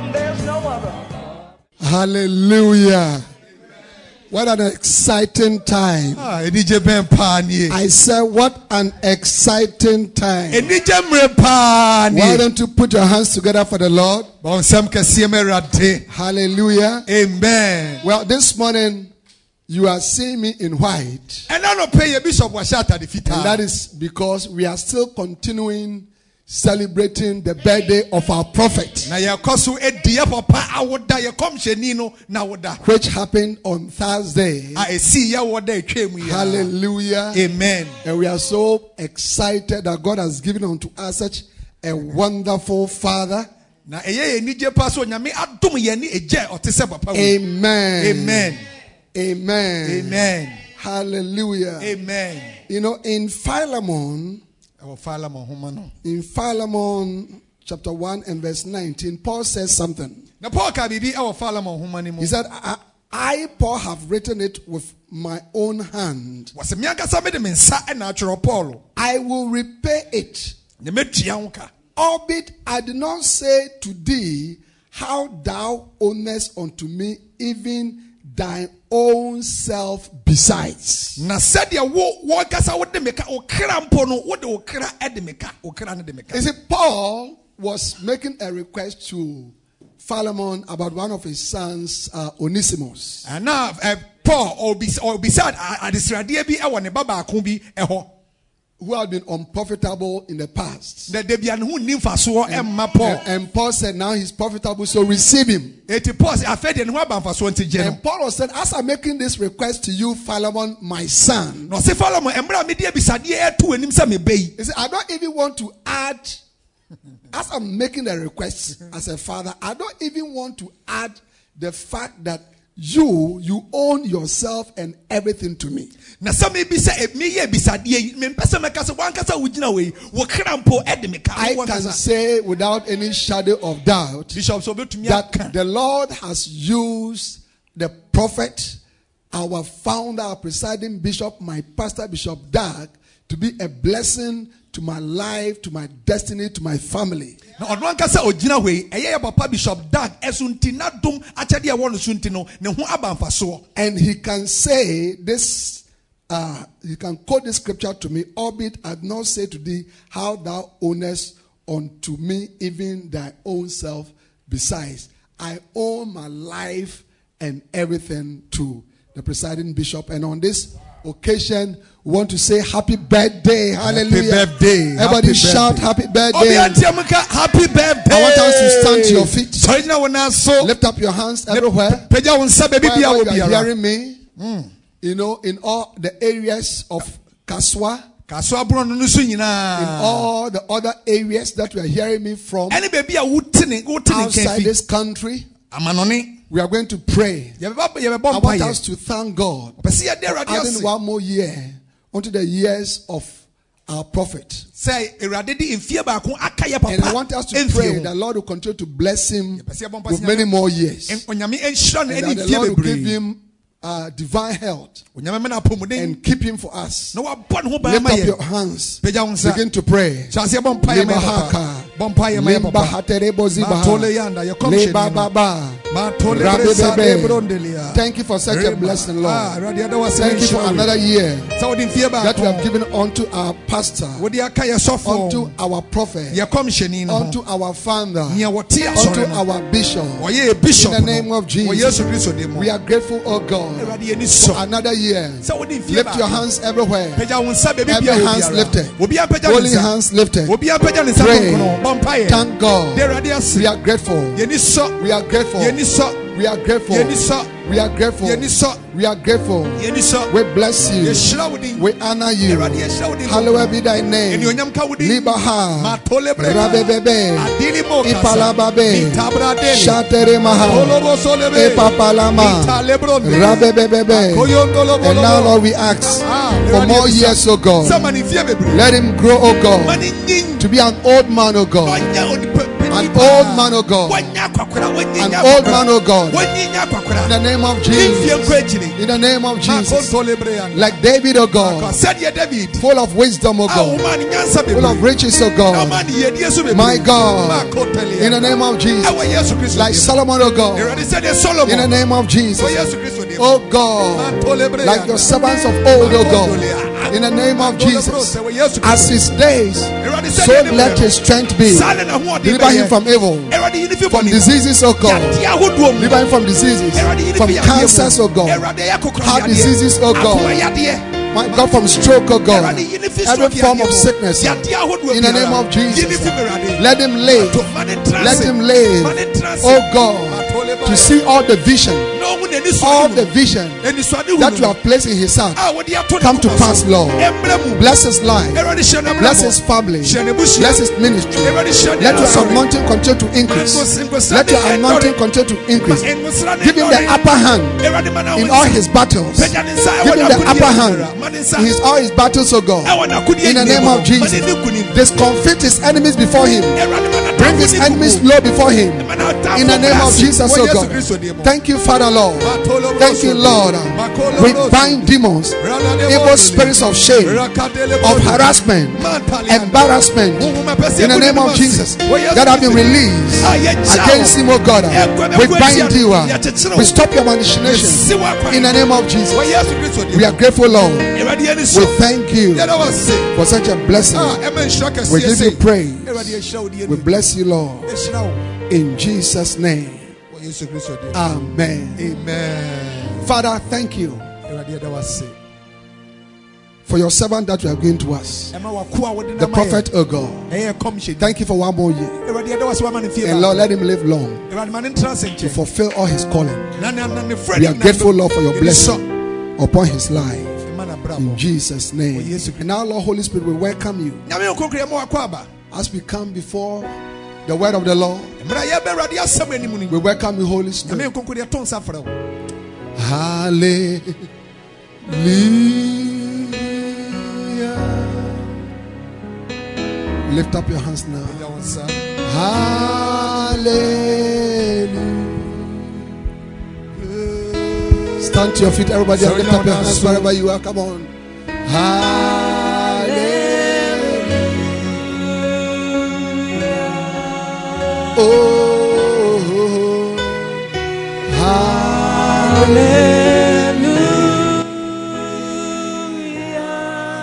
Above him, there's no other. Hallelujah. What an exciting time. Ah, enigye bɛn paa nie. I said, what an exciting time. enigye Why don't you put your hands together for the Lord? bɔn nsɛm kɛseɛ ma awurade. Hallelujah. amen. Well, this morning, you are seeing me in white. ɛna no pɛ yɛ bishop wahyɛ atade And fitaa. that is because we are still continuing celebrating the birthday of our prophet, na yɛkɔ so edi yɛ papa awoda yɛ kɔmhyɛni no na awoda. which happened on Thursday. a esi yɛ awoda etwa mu. Hallelujah. amen. And we are so excited that God has given unto us such a wonderful father. na ɛyɛ yɛ enigye pa so nyame adum yɛn ni egya a ɔte sɛ papa wei. Amen. amen. Amen. amen. Hallelujah. amen. You know, in Philemon, ɛwɔ faala ma ɔhoma no. in Philemon chapter 1 and verse 19, Paul says something. na paul ka biribi ɛwɔ faala ma ɔhoma no. He said, I, I, Paul, have written it with my own hand. wɔsɛ mi ankasa mi de mi nsa ɛna atwerɛ paul. I will repay it. na metua ho. Albeit I did not say to thee how thou ownest unto me even thy own self besides. na sɛdeɛ wo wɔkasa wode me ka wo kra mpo no wo kra ɛde me ka wo kra no de me ka You see, Paul was making a request to Philemon about one of his sons, uh, Onesimus. ɛna ɛ, paul ɔbisa ɔbisa a- adesradeɛ bi ɛwɔ ne ba baako bi ɛhɔ who had been unprofitable in the past. na debia ne ho nni mfasoɔ ɛmma paul And, and Paul said, Now he's profitable, so receive him. eti paul sɛ afɛ deɛ ne ho aba mfasoɔ nti gye no And Paul was said, As I'm making this request to you, Philemon, my son, na ɔse falomo mmerɛ a mede abisadeɛ ɛto anim sɛ mebɛ yi he said, I don't even want to add, as I'm making the request as a father, I don't even want to add the fact that you, you own yourself and everything to me. na sɛ mebisa ɛ- meyɛ abisadeɛ yi mempɛ sɛ mɛka sɛ woankasa wogyina wei wo kra mpo ɛde me ka I can say without any shadow of doubt bishop sɛ obɛtumi aka that the Lord has used the prophet, our founder, our presiding bishop, my pastor, Bishop Dag, to be a blessing to my life, to my destiny, to my family. na ɔno ankasa ogyina hɔ yi ɛyɛ yɛ papa bishop dag ɛso nti n'adom akyɛdeɛ ɛwɔ no so nti no ne ho aba mfasoɔ And he can say this, uh, he can quote this scripture to me, albeit I did not say to thee, How thou ownest unto me even thy own self besides. I own my life and everything to the presiding bishop. And on this occasion, we want to say happy birthday. Hallelujah. Happy birthday. Everybody Happy shout birthday. happy birthday. antia mu ka happy birthday I want us to stand to your feet. sɔre gyina wɔn nan so Lift up your hands everywhere. pagya wɔn nsa baabi bia wɔ Wherever you are hearing me, you know, in all the areas of Kaswa, in all the other areas that you are hearing me from ɛne baabi a wotene wotene outside this country, we are going to pray. I want us to thank God pɛ sɛ yɛde awurade adding one more year onto the years of our prophet. sɛ awurade de mfie baako And I want us to pray that Lord will continue to bless him Yɛpɛ sɛ yɛbɔ mpa with many more years. En- onyame nhyira no And that the Lord will give him uh, divine health onyame mena apɔmuden and keep him for us. na wabɔ ne ho ban Lift up your hands. pagya wo nsa Begin to pray. Hyɛ aseɛ bɔ mpaeɛ ma Lima yɛ papa haka, Bɔmpaeɛ ma yɛ Limba haterebo zibaha. Thank you for such a blessing, Ah, Lord. Awurade, yɛda wo ase Thank you for another year Sɛ wode mfie that we have given unto our pastor, Wode aka yɛ sɔfo. unto our prophet, Yɛ kɔmhyɛni no ho. unto our founder, unto our bishop. Ɔyɛ yɛ bishop In the name of Jesus. Wɔ Yesu Kristo din mu. We are grateful, oh God, for another year. Sɛ wode mfie Lift your hands everywhere. Pagya wo nsa baabi Every hands lifted. Obiara pagya ne Holy hands lifted. Obiara pagya ne nsa Pray. Thank God. De Awurade ase. We are grateful. We are grateful. We are grateful. We are grateful. We are grateful. We bless you. Yɛhyira wo din. We honor you. Awurade, yɛhyira wo din. Hallowed be thy name. Libaha. Rabebebe. Adili mo kasa. Ipalababe. Mitabra deli. Shatere maha. Epapalama. Rabebebebe. And now. Lord, we ask Ah, for more years, O God. ma ne mfie bebree. Let him grow, O God, to be an old man, O God. An old man, O God. An old man, O God. Wɔnyɛ nya akwakora. In the name of Jesus. In the name of Jesus. Makontole bre yanda. Like David, O God. Full of wisdom, O a God. woma ne nyansa Full of riches, O Na God. woma ne yiedie so bebree. My God. In the name of Jesus. Ɛwɔ Yesu Kristo Like. Solomon, O God. Awurade sɛdeɛ Solomon. In the name of Jesus. Yesu Kristo din mu. Oh God. Like your servants of old, O God. In the name of Jesus. As his days, so let his strength be. no. Saa ne n'ahoɔden Deliver him from evil, Awurade yi ne fi from diseases, O God. Yadeɛ ahodoɔ mu. Deliver him from diseases, from fi yadeɛ mu. cancers, O God. Awurade yɛ akokoro Heart diseases, O God. My God, from stroke, O God. Awurade yi ne fi Every form of sickness. In the name of Jesus. fi mu, Awurade. Let him live. Oh to ma ne Let him live. Ma ne ntra ase. Oh God. To see all the vision, Na ɔhu n'ani sɔ all the vision that you have placed in his heart. a wɔde ato ne come to pass. Lord. Bless his life. Awurade hyɛ no Bless his family. Hyɛ ne busua. Bless his ministry. Awurade hyɛ ne Let your anointing continue to increase. Let your anointing continue to increase. Give him the upper hand Awurade ma no in all his battles. Give him the upper hand Ma ne in his, all his battles, O God. In the name of Jesus. Discomfit his enemies before him. Bring his enemies low before him. In the name of. Jesus, O God. Kristo din mu. Thank you, Father Lord. Thank you. Lord. We bind demons, evil spirits of shame, of harassment, embarrassment, in the name of Jesus, that have been released against him, oh God. We bind you. uh, We stop your machination in the name of Jesus. We are grateful, Lord. We thank you for such a blessing. We give you praise. We bless you, Lord. In Jesus' name. Amen. Amen. Father, thank you for your servant that you are going to us. The prophet, God. Thank you for one more year. And Lord, let him live long to fulfill all his calling. We are grateful, Lord, for your blessing upon his life. In Jesus' name. Oh, and now, Lord, Holy Spirit, we welcome you as we come before the word of the Lord. We welcome you, Holy Spirit. Hallelujah. Lift up your hands now. Hallelujah. Stand to your feet, everybody, lift up your hands wherever you are. Come on. Hallelujah. Oh, hallelujah.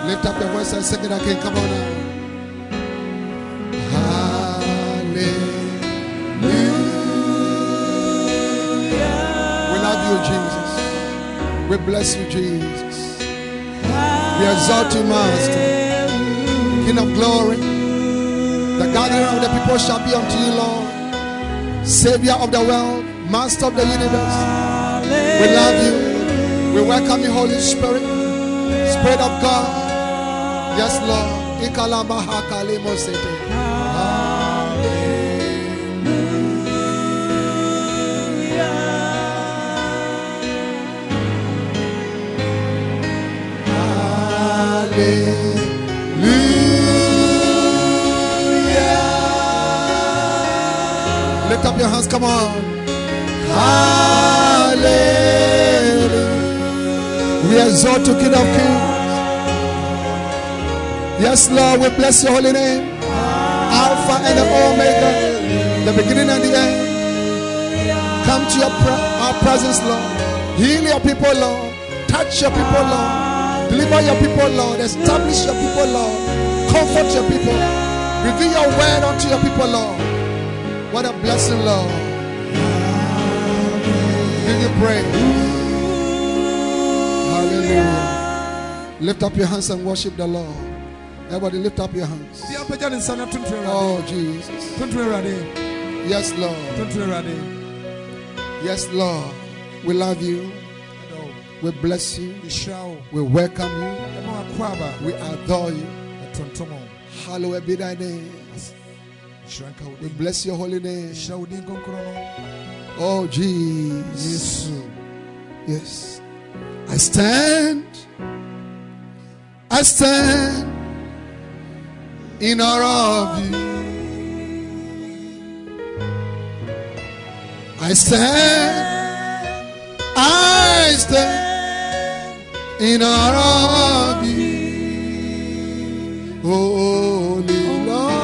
Lift up your voice and sing it again. Come on now. We bless you, Jesus. We exalt you, Master, King of glory. The gathering of the people shall be unto you, Lord, Savior of the world, Master of the universe. We love you. We welcome you, Holy Spirit, Spirit of God. Yes, Lord. Hallelujah. Lift up your hands, come on. Hallelujah. We exalt you, King of Kings. Yes, Lord, we bless your holy name. Alpha and Omega, the beginning and the end. Come to your pre- our presence, Lord. Heal your people, Lord. Touch your people, Lord. Deliver your people, Lord. Establish your people, Lord. Comfort your people. Reveal your word unto your people, Lord. What a blessing, Lord. Give you praise. Hallelujah. Lift up your hands and worship the Lord. Everybody lift up your hands. Deɛ apagya ne nsa na tuntum Awurade. Oh, Jesus. Yes, Lord. Yes, Lord. We love you. We bless you. We welcome you. We adore you. Hallowed be thy name. Hyira nka wo We bless your holy name. Hyira wo din kronkron no. Oh, Jesus. Yes. I stand. I stand in awe of you. I stand. I stand in our of you. Holy Lord.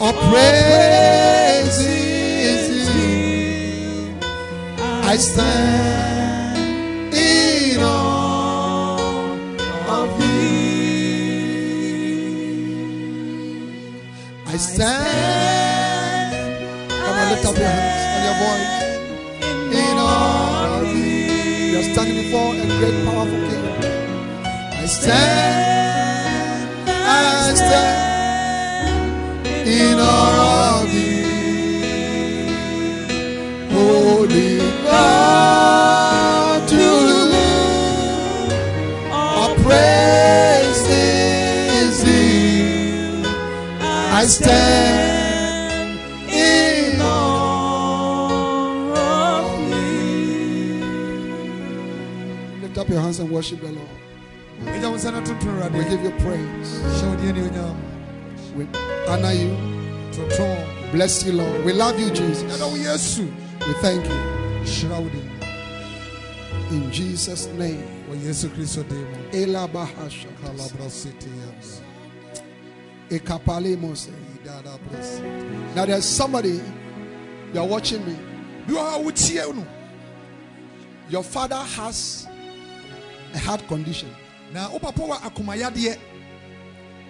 All praise is due. I stand in awe of you. I stand. Come on, lift up your hands and your voice. Standing before a great, powerful King. I stand. I stand in awe of you. Holy God, to our praise is due. I stand and worship the Lord. Ɛgya wo nsa na tuntum We give you praise. Hyɛ wo din anuonyam. We honor you. Bless you, Lord. We love you, Jesus. Ɛda wo Yesu. We thank you. Din. In Jesus' name. Wɔ Yesu Kristo. Ela bahasha. Kalabrasitias. Ekapale mose. Now there's somebody, you're watching me. Bi wɔ ha a. Your father has a heart condition. Na papa wɔ.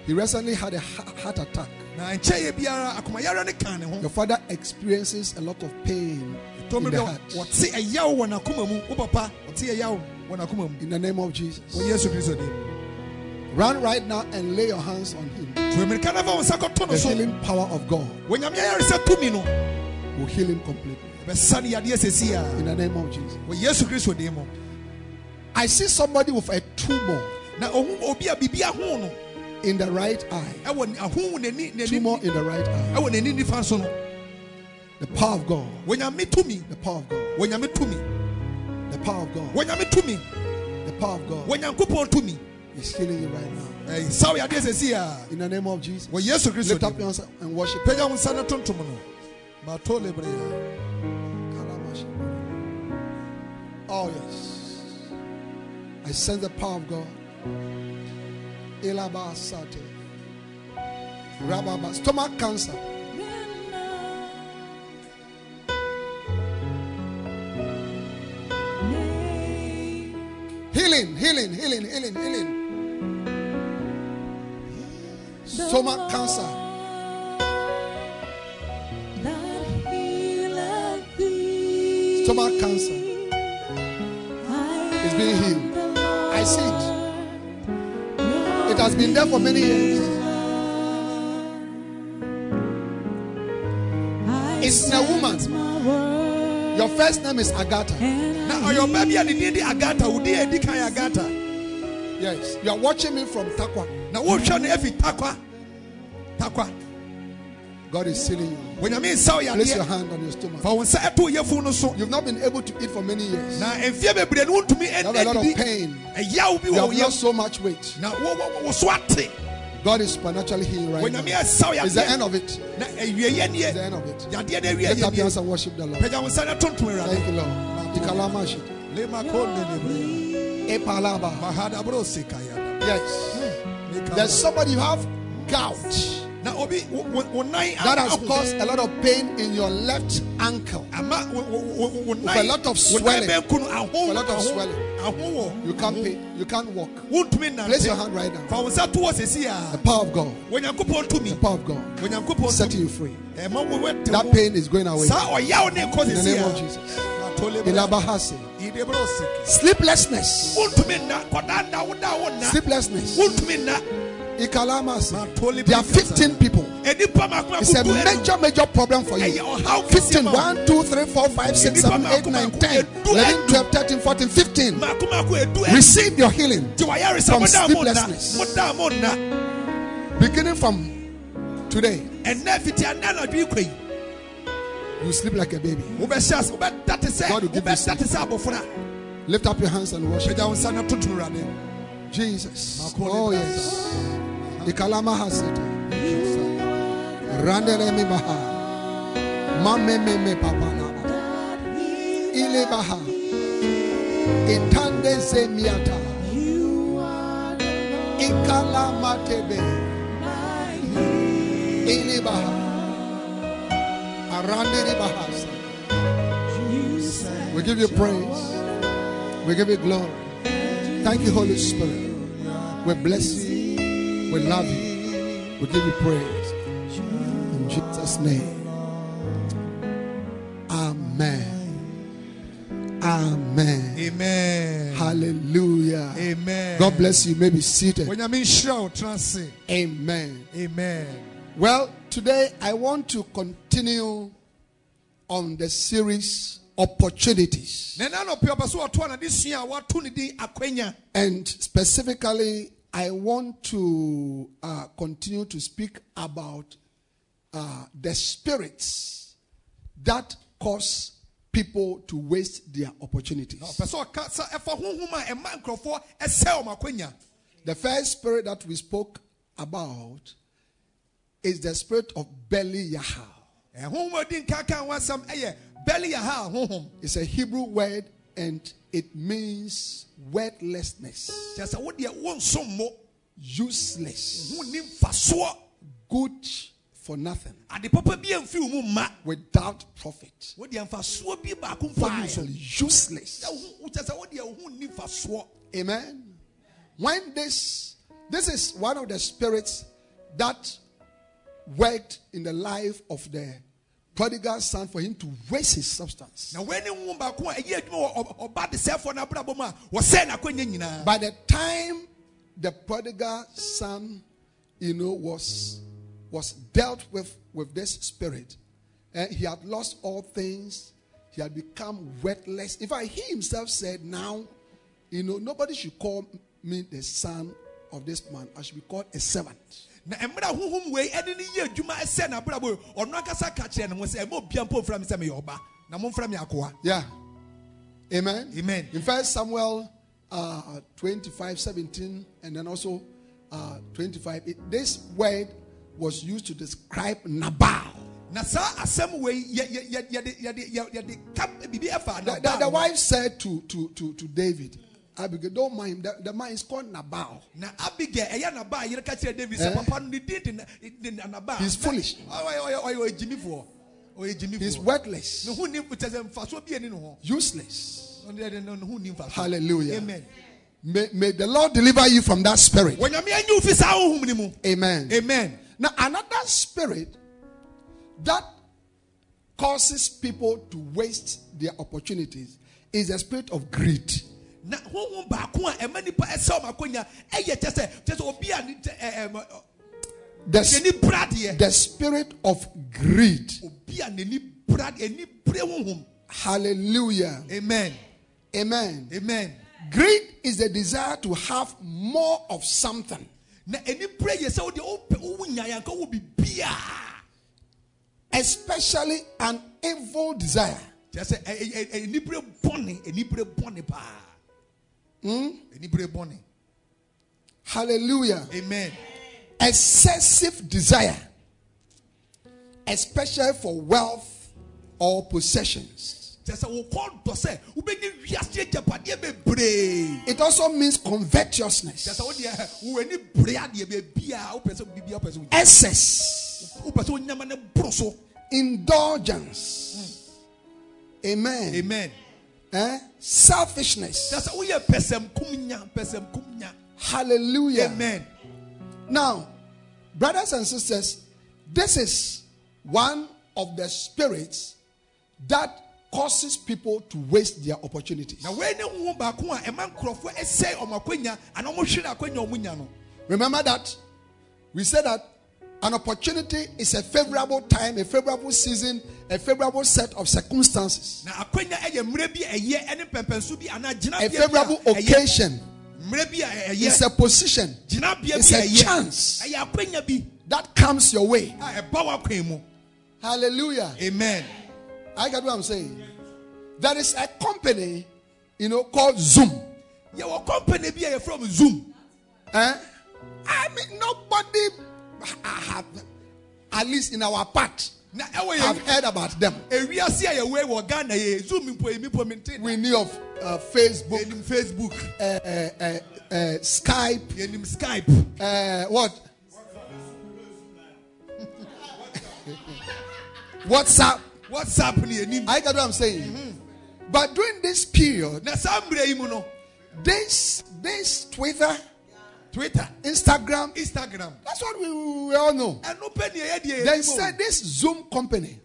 He recently had a heart attack. Na yɛ biara akomayare ne ho. Your father experiences a lot of pain in the heart. wɔte ɛyaw wɔ n'akoma mu. Wo papa wɔte ɛyaw wɔ n'akoma mu. In the name of Jesus. Wɔ Yesu Kristo din. Run right now and lay your hands on him. To Amerika na fa wɔn nsa kɔtɔ no The healing power of God Wɔ nyame ayare sɛ tumi no. will heal him completely. Bɛsa ne yadeɛ sɛsi. In the name of Jesus. Oh, I see somebody with a tumor Na obi a bibi in the right eye. Ɛwɔ ahon n'ani n'ani. Tumor in the right eye. Ɛwɔ n'ani nifa so no. The power of God. Wɔ nyame tumi. The power of God. Wɔ nyame tumi. The power of God. Wɔ nyame tumi. The power of God Wɔ nyankopɔn tumi. is healing you right now. Ɛyi saw yadeɛ sɛsi a. In the name of Jesus. Wɔ Yesu Kristo Lift up your hands and worship. Pagya wo I sense the power of God. Elaba Sate. Rababa. Stomach cancer. Healing, healing, healing, healing, healing. Stomach cancer. Stomach cancer is being healed. I see it. Has been there for many years. It's a woman. Your first name is Agatha. Na ɔyɛ ɔbaa bi a ne din de Agata, wo din a edi kan Agata. Yes. You are watching me from Tarkwa. Na wohwɛ no efi Tarkwa. Tarkwa. God is sealing you. Wɔnyame nsa wo Place your hand on your stomach. Fa wo nsa ɛto yɛfu no so. You've not been able to eat for many years. Na mfie bebree no wontumi You have a lot of pain. You have lost so much weight. God is supernaturally healing right now. It's the end of it. Na awie yɛ It's the end of it. Yadeɛ na awie Lift yɛ up your hands and worship the Lord. Pagya wo nsa na tontom Thank you, Lord. Ikalamashi. Lema konde lebrea. Epalaba. Yes. There's somebody you have gout that has caused a lot of pain in your left ankle. nan- a lot of swelling. aho- A lot of swelling. You can't pay, you can't walk. Place your hand right now. fa wo nsa to hɔ sɛsi The power of God, the power of God, setting you free. wɛte That pain is going away. saa ɔyaw ne nkɔ In the name of Jesus. Ilabahase. Bra osiki. Sleeplessness. wontumi nna kɔda nda woda wo nna Sleeplessness. Wontumi nna Ikalamase. Matole There are 15 people. It's a major, major problem for you. ɔhaw 15, 1, 2, 3, 4, 5, 6, 7, 8, 9, 10, 11, 12, 13, 14, 15. mako mako edu ɛnu. Receive your healing. From moda mo nna sleeplessness. moda mo nna Beginning from today, ɛnɛ fiti anɛ anadwo yi kɔ yi you sleep like a baby. wobɛhyɛ ase wobɛda te sɛ God will give you wobɛda te sɛ abɔfra Lift up your hands and worship. pagya wo nsa na toto wurade Jesus. Oh, yes. Ikalama hasita. Randele mi baha. Mame me me papa laba. Ile baha. Itande ze miata. Ikalama tebe. Ile baha. Arandele bahasa. We give you praise. We give you glory. Thank you, Holy Spirit. We bless you. We love you. We give you praise. In Jesus' name. Amen. Amen. amen Hallelujah. amen God bless you. You may be seated. onyame nhyira wo tena ase Amen. amen Well, today I want to continue on the series Opportunities. na ɛna nɔpɛ ɔpɛ so wɔto anade sua a wato ne din akwanya And specifically, I want to uh, continue to speak about uh, the spirits that cause people to waste their opportunities. ɔpɛ sɛ ɔka sa ɛfa honhom a ɛma nkurɔfoɔ ɛsɛ ɔm akwanya The first spirit that we spoke about is the spirit of Belial. ɛhonhom a ɔdi nkaka ho asɛm ɛyɛ bɛli yɛ ha honhom It's a Hebrew word and it means wordlessness, kyerɛ sɛ wodeɛ wonsom mo. Useless, good for nothing, ade papa bi amfi wo mu mma. Without profit, wodeɛ mfasoɔ bi baako mfa vile, mu so useless. Sɛ wo- kyerɛ sɛ wodeɛ wo ho nni mfasoɔ. Amen. When this this is one of the spirits that worked in the life of the prodigal son for him to waste his substance. na wei ne wo baako a ɛyɛ adwuma wɔ ɔ- ɔba de sɛfoɔ no abrabɔ mu a wɔsɛe n'akwanya nyinaa By the time the prodigal son, you know, was was dealt with with this spirit, and he had lost all things. He had become worthless. In fact, he himself said, "Now, you know, nobody should call me the son of this man. I should be called a servant." Na mmerɛ a honhom wei ɛde ne yɛ adwuma ɛsɛ n'abrabɔ ɔno ankasa ka kyerɛ ne ho sɛ ɛma obia mpo mfra me sɛ meyɛ ɔba na momfra me akoa Yeah. Amen. Amen. In First Samuel uh, 25, 17, and then also uh, 25, it, this word was used to describe Nabal. na saa asɛm wei yɛ- yɛ- yɛ- yɛde biribi ɛfa The, Nabal the- the ho. wife said to, to, to, to David, Abigail, don't mind. The, the man is called Nabal. na abigail ɛyɛ nabaa yere ka kyerɛ david sɛ Eh? papa no ne din de na- de na- nabaa He's foolish. ɔyɛ ɔyɛ ɔyɛ gyimifoɔ ɔyɛ He's worthless, ne ho ni kyerɛ sɛ mfasoɔ bi ani ne ho useless. Ɔno deɛ ne ne ho ni Hallelujah. amen May, may the Lord deliver you from that spirit. wɔnyame anyi wo fi saa honhom no mu Amen. amen Now, another spirit that causes people to waste their opportunities is the spirit of greed. Na honhom baako a ɛma nipa ɛsɛ ɔmo akonya ɛyɛ kyɛ sɛ kyɛ sɛ obi a ne The, spirit of greed. obi a n'ani brade ani bere honhom Hallelujah. amen Amen. amen Greed is the desire to have more of something, na bere yɛ sɛ wodeɛ wopɛ wowo nyayanka wo bibia especially an evil desire. kyɛ sɛ ɛ- ɛ- ɛ- bere bɔne ani bere bɔne paa Hmm? bɔne Hallelujah. amen Excessive desire, especially for wealth or possessions. kyɛ sɛ wokɔ dɔ sɛ wobɛnya wiase agyapadeɛ bebree It also means covetousness, sɛ wodeɛ wow'ani bere adeɛ beebia wopɛ sɛ biribia wopɛ sɛ wonya. excess, wopɛ sɛ wonyama no boro so indulgence. Hmm. Amen. amen Eh? Selfishness. kyɛ sɛ woyɛ pɛsɛmkum nya pɛsɛmkum nya Hallelujah. amen Now, brothers and sisters, this is one of the spirits that causes people to waste their opportunities. na wei ne honhom baako a ɛma nkurɔfoɔ ɛsɛe ɔmo akwanya anaa ɔmo hwere akwanya a ɔmo nya no Remember that we said that an opportunity is a favorable time, a favorable season, a favorable set of circumstances, na akwanya ɛyɛ mmerɛ bi a ɛyɛ ɛne pɛmpɛnso bi anaa a gyinabea bi favorable occasion. It's a position it's a chance. ɛyɛ akwanya bi that comes your way. a ɛba w'akwan mu Hallelujah. amen I get what I'm saying. There is a company, you know, called Zoom. Your company be from zoom Eh? I mean, nobody have, at least in our part, have heard about them. ewiase a yɛwɔ wɔ ghana yɛ zoom mpo emi mpo mi nte We knew of uh, Facebook, facebook uh, uh, Skype, skype what? WhatsApp. whatsapp I get what I'm saying. But during this period, na saa mmerɛ yi no this this Twitter, twitter. Instagram, instagram. That's what we, we all know. ni ɛyɛ They said this Zoom company,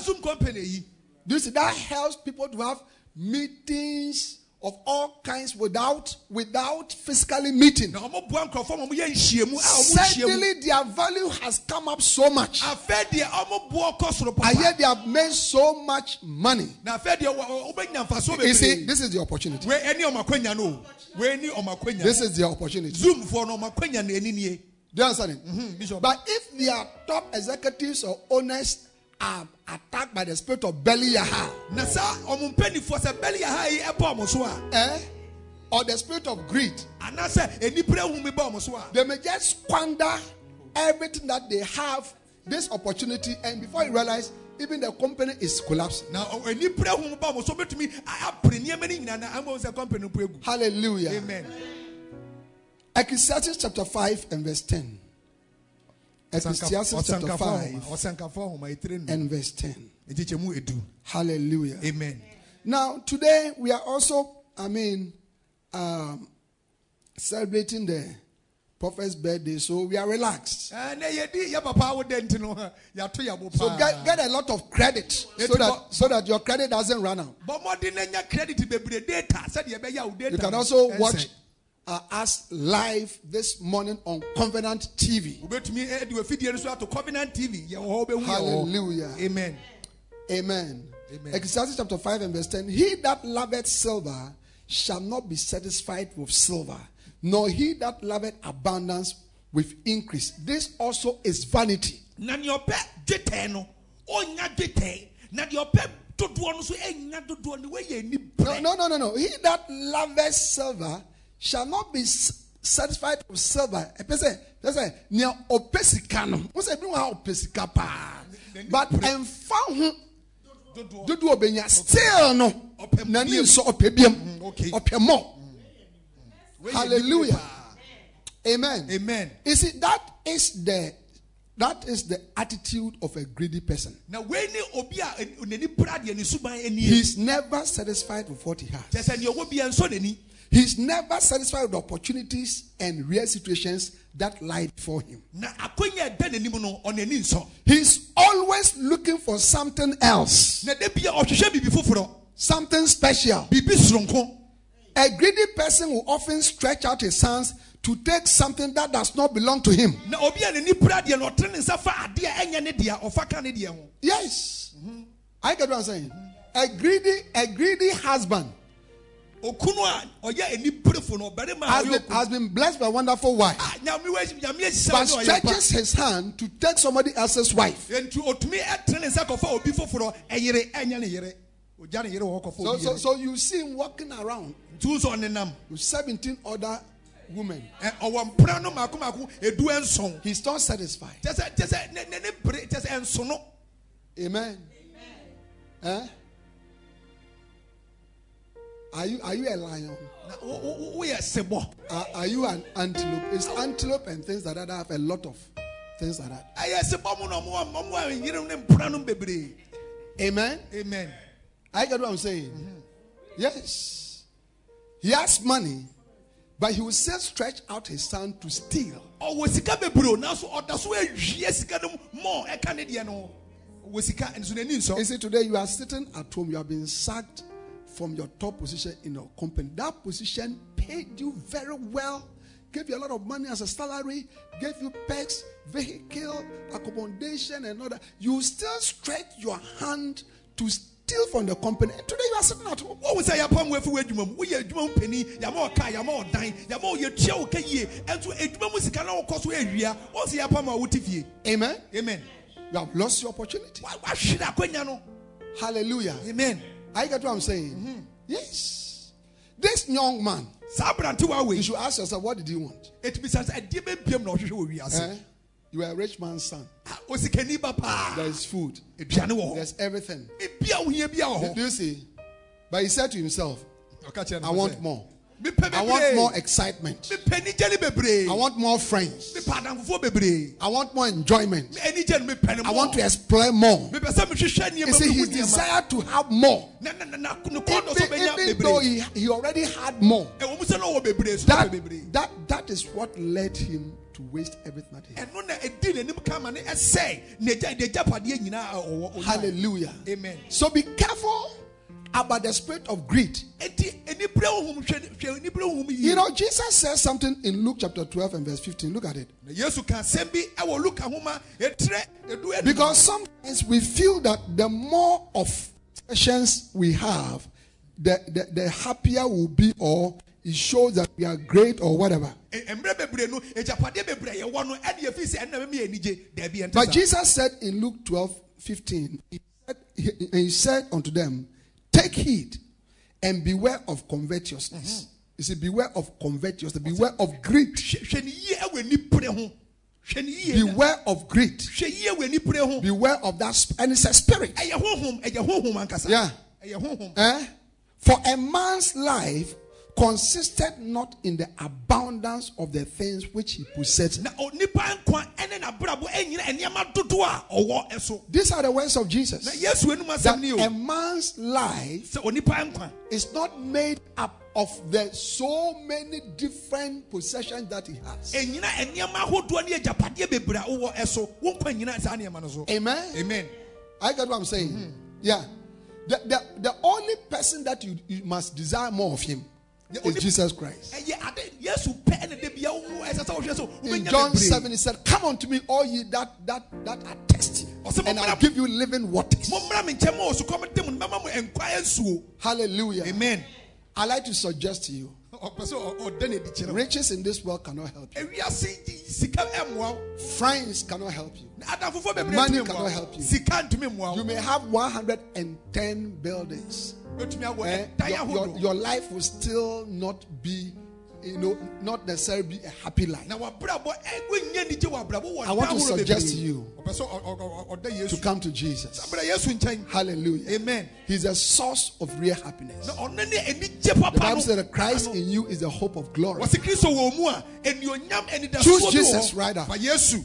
zoom company. Do you see that helps people to have meetings of all kinds without without physically meeting. na ɔmo boa nkurɔfoɔ ma ɔmo yɛ nhyiamu a ɔmo nhyiamu Certainly, their value has come up so much. afɛ deɛ ɔmo boa kɔ soro I hear they have made so much money. na afɛ deɛ ɔbɛnya nfaso You see, this is the opportunity. wei ɛni ɔmo akwanya no o wei ni ɔmo akwanya This is the opportunity. zoom foɔ no ɔmo akwanya no ɛni nie Do you understand it? Mhm, But if their top executives or owners are attacked by the spirit of Belial, na saa ɔmo mpanyinfoɔ sɛ bɛli aha yi ɛbɔ so a. Eh, or the spirit of greed, anaasɛ enipere ehumi bɔ ɔmo so a. They may just squander everything that they have, this opportunity, and before you realize, even the company is collapsing. Now, enipere ehumi bɔ ɔmo so betumi apere nneɛma ni nyinaa na ama sɛ company egu. Hallelujah. amen. Ecclesiastes chapter 5 and verse 10. Ecclesiastes chapter 5 ɔsankafo ahoma etire nu and verse 10. Hallelujah. amen Now, today we are also, I mean, um, celebrating the prophet's birthday, so we are relaxed. Eh, ɛɛ na yɛdi yɛ papa awo dɛ nti no eh, yɛato yabo So get, get a lot of credit so that, so that your credit doesn't run out. bɔ mmɔden na nya credit bebree data sɛdeɛ ɛbɛyɛ awo data You can also eh, watch uh, us live this morning on Covenant TV. wobɛtumi ɛde wafidie no so ato covenant tv yɛwɔ hɔ wobɛhu yɛwɔ hɔ. Hallelujah. amen Amen. Amen. Ecclesiastes chapter 5 and verse 10. He that loveth silver shall not be satisfied with silver, nor he that loveth abundance with increase. This also is vanity. na nea ɔpɛ dwetɛ no ɔnya dwetɛ na deɛ ɔpɛ dodoɔ no so ɛnya dodoɔ no wɔyɛ ani brɛ no, no, no, no. He that loveth silver shall not be satisfied with silver. Ɛpɛ sɛ- ɛpɛ sɛ, nea ɔpɛ sika no, wo sɛ ebi wɔ ha ɔpɛ sika paa. But ɛmfa ho dodo obenya still no n'ani biem. nsɔ ɔpɛ okay. ɔpɛ mɔ wɔyɛ ani hallelujah. amen. Amen. You see that is the that is the attitude of a greedy person. Na wei ne obi a en- n'ani brɛ adeɛ ne suban ani yɛ he's never satisfied with what he has sɛ deɛ ɔwɔ bia nsɔ n'ani he's never satisfied with the opportunities and real situations that lie before him. Na akonya ɛda n'anim no ɔn'ani nsɔ he's always looking for something else. Na de bia ɔhwehwɛ biribi foforɔ something special. A greedy person will often stretch out his hands to take something that does not belong to him. Na obi a n'ani brɛ adeɛ no ɔtene ne nsa fa adeɛ a ɛnyɛ ne deɛ ɔfa ka ne deɛ ho. Yes. Mhm. I get what I'm saying. A greedy, a greedy husband has been, has been blessed by a wonderful wife, Ah, nyame wɔ nyame ahyira but wo ne ɔyɛ pa. stretches his hand to take somebody else's wife. nti otumi ɛtene ne nsa kɔfa obi foforɔ ɛyere ɛnyɛ ne yere. Ogya ne yere wɔ hɔ kɔfa So, so, so you see him walking around nti wo sɛ ɔnenam. with 17 other women. Ɛ, ɔwɔ mpena no maako maako Are you are you a lion? Are, are you an antelope? It's antelope and things like that that have a lot of things like that. ɛyɛ sebɔ mu na ɔmo a- ɔmo a yerenom ne mpona no bebree Amen. amen I get what I'm saying. Yes. He has money, but he will still stretch out his hand to steal. ɔwɔ sika bebree o nanso ɔda so awie sika no mu mɔ ɛka ne deɛ no wɔ sika nso n'ani You see, today you are sitting at home, you have been sacked from your top position in your company. That position paid you very well, gave you a lot of money as a salary, gave you perks, vehicle, accommodation, and all that. You still stretch your hand to steal from the company. And today you are sitting at home. wɔn sɛ yapam wo afi w'adwuma mu woyɛ adwuma mu panin yama ɔka yama ɔdan yama ɔyɛ tua wo ka yie ɛnso adwuma mu sika na wɔkɔ so awia wɔn sɛ yapam a wote fie Amen. amen You have lost your opportunity. Wa- wahwere akonnwa no Hallelujah. amen I get what I'm saying. Yes. This young man, you should ask yourself, what did he want? ɛtumi sa sɛ ɛdeɛ bɛmpiam na ɔhwehwɛ wɔ wiase Eh? You are a rich man's son. Ah, osikani ba paa There is food. There's everything. ebia ohia bia wɔ Do you see? But he said to himself, hɔ ɔka kyerɛ no I want more. I want more excitement. mepɛ anigye ne bebree I want more friends. mepɛ adamfofoɔ bebree I want more enjoyment. anigye no mepɛ no I want to explore more. You see, his desire to have more. Even, even though he, he already had more, ɛwɔ mu sɛ na ɔwɔ bebree so that, that, that is what led him to waste everything that he had. ɛno na ɛdi n'anim kama ne ɛsɛe n'agya n'agya padeɛ nyinaa a ɔwɔ ɔnya. Hallelujah. amen So be careful about the spirit of greed. eti enibere ohun hwɛ hwɛ enibere ohun yie. You know, Jesus says something in Luke chapter 12 and verse 15. Look at it. na yesu ka asɛm bi ɛwɔ luka homa etire edu edu. Because sometimes we feel that the more of possessions we have, the, the, the happier we'll be, or it shows that we are great or whatever. Mmerɛ bebree no egyapadeɛ bebree a yɛwɔ no ɛde efi sɛ ɛnna mi yɛ anigye dɛbi ɛnta But Jesus said in Luke 12 15, he said, he, he said unto them, Take heed and beware of covetousness. You see, beware of covetousness, beware of greed. hwɛ hwɛ ne yie ɛwɔ enipere ho hwɛ ne yie na- Beware of greed. hwɛ yie wɔ enipere ho Beware of that. And it's a spirit. ɛyɛ honhom ɛyɛ honhom ankasa. Yeah. Eh? For a man's life consisted not in the abundance of the things which he possessed. na onipa nkwa ɛne n'abrabɔ ɛnyina nneɛma dodoɔ a ɔwɔ ɛso. These are the words of Jesus. That asɛm ni o a man's life sɛ onipa nkwa is not made up of the so many different possessions that he has. ɛnyina nneɛma ahodoɔ ne agyapadeɛ bebree a wowɔ ɛso wo nkwa nyina saa nneɛma no so. Amen. amen. I get what I'm saying. Mm-hmm. Yeah. The, the, the only person that you, you must desire more of him is Jesus Christ. Eh, ɛyɛ ade yesu pɛ ɛna de bia wo ɛsɛ sɛ wohwɛ so In John 7, he said, Come unto me, all ye that that that are thirsty, and I'll give you living waters. mommra me nkyɛn ma osukɔm dem no mɛma mo nkwa nsuo. Hallelujah. amen. I like to suggest to you ɔpɛ sɛ ɔ- ɔda ne adi kyerɛ wo. riches in this world cannot help you, ewiase yi sika ɛmmoa wo. friends cannot help you. Na adamfofoɔ bebree Money cannot help you. sika ntumi mmoa You may have 110 buildings, eh, your, your, your life will still not be, you know, not necessarily be a happy life. na wabrabɔ ɛwɔnyɛ anigye wɔ abrabɔ wɔ I want to suggest to you to come to Jesus. abira yesu nkyɛn. Hallelujah. amen. He's a source of real happiness. na ɔno ne anigye The Bible said that Christ in you is the hope of glory. wɔsi kristo wɔ mu a enuonyam anidasoɔ Choose Jesus right now.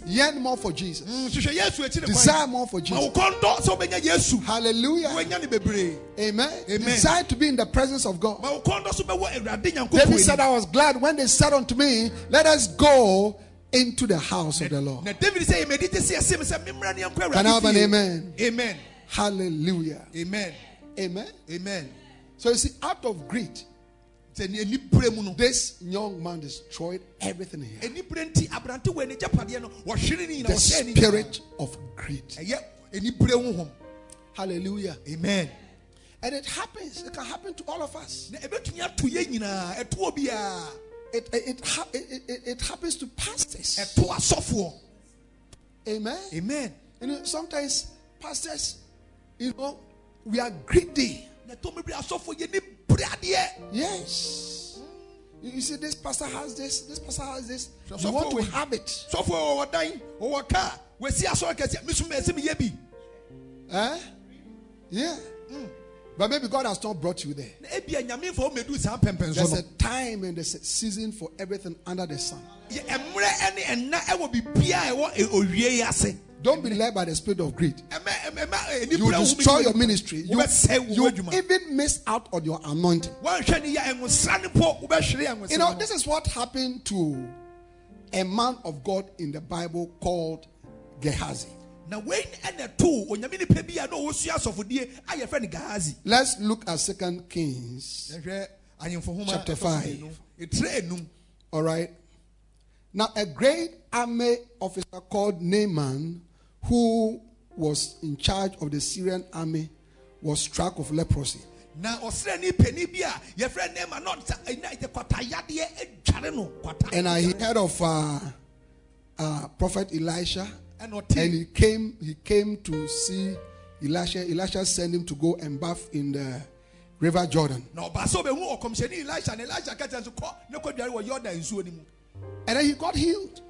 Yearn more for Jesus. Mm, hwehwɛ yesu akyi ne Desire more for Jesus. wo kɔndɔ sɛ wobɛnya yesu. Hallelujah. wɔanya ne bebree. Amen. Amen. Desire to be in the presence of God. ma wo kɔndɔ so bɛwɔ awurade David said. I was glad when they said unto me, Let us go into the house of the Lord. david sɛ yɛmɛdi gye sɛ yɛsɛ me sɛ memmra ne yɛnkɔ Can I have an amen? amen Hallelujah. amen Amen. amen So you see, out of greed, sɛ ne anipere mu no this young man destroyed everything he had. anipere nti aberante wɔ anigyapadeɛ no wɔhwere ne The wɔhyɛ ne nyinaa. spirit of greed. Hallelujah. amen And it happens. It can happen to all of us. na ɛbɛtumi ato yɛ nyinaa ɛto obiaa It, it, it, it, it, happens to pastors. Amen. amen You know, sometimes pastors, you know, we are greedy. na ɛtɔ mebere asɔfoɔ yɛni bere adeɛ Yes. You see, this pastor has this, this pastor has this. So- You want for to we- have it. dan wɔwɔ kaa wɔasi asɔre kɛseɛ mesom ɛsɛ meyɛ bi Eh? Yeah. But maybe God has not brought you there. na ebia nyame fa wɔmɛdu saa pɛmpɛnso There's a time and there's a season for everything under the sun. Yɛ- ɛmmerɛ ne ɛnna ɛwɔ biribiaa ɛwɔ ɛ- owie yi ase Don't be led by the spirit of greed. Ɛmɛ- eh, You destroy your ministry. You, you even miss out on your anointing. woanhwɛ ne yɛ ɛnwosra ne po wobɛhwere ɛnwosra You know, this is what happened to a man of God in the Bible called Gehazi. Na wei ɛna too onyame nipa bi a na ɔwɔsua asɔfodie a yɛfrɛ no gahazi Let's look at Second Kings, yɛhwɛ ahemfo homa Chapter five. mmienu. ɛtire all right? Now, a great army officer called Naaman, who was in charge of the Syrian army, was struck of leprosy. na ɔsrɛni pani bi a yɛfrɛ nema na ɔsa ɛna ɛyɛ kwatayadeɛ adware no And I heard of uh, uh, Prophet Elisha, and he came. He came to see Elisha. Elisha sent him to go and bath in the River Jordan. na ɔba sɛ ɔbɛhu ɔkɔmhyɛni elisha na elisha ka kyerɛ no so kɔ ne kɔdware wɔ yordan mu And then he got healed.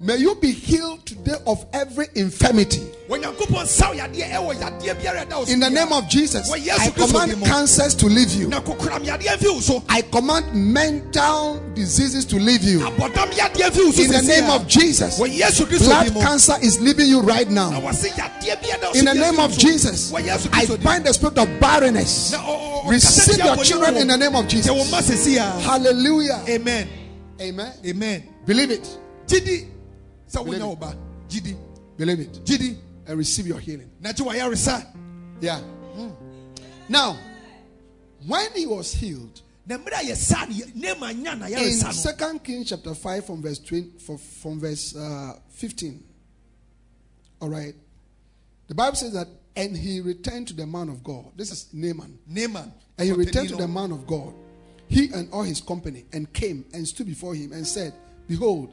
Na ɔnya no ɛresa May you be healed today of every infirmity. onyankopɔn saw yadeɛ ɛwɔ yadeɛ biara ɛda wo so In the name of Jesus, I command cancers to leave you. na kokoram yadeɛ mfi wo so I command mental diseases to leave you. abɔdɔm yadeɛ mfi wo so In the name of Jesus, wɔ yesu kristo blood cancer is leaving you right now. wɔse yadeɛ bi ɛda wo so In the name of. Jesus, I bind the spirit of barrenness. Receive your children in the name of. Jesus. Sɛ wo mma sɛsi a. Hallelujah. amen Amen. amen Believe it. Gyidi sɛ Believe wonya it. wo ba gyidi Believe it. gyidi And receive your healing. na gye wɔyaresa Yeah. Now, when he was healed, na mmerɛ a yɛsa no nema nya na in Second Kings chapter 5 from verse 20, from, from verse uh, 15. All right. The Bible says that, and he returned to the man of God. This is Naaman. Naaman And he returned to the man of God, he and all his company, and came and stood before him and said, Behold,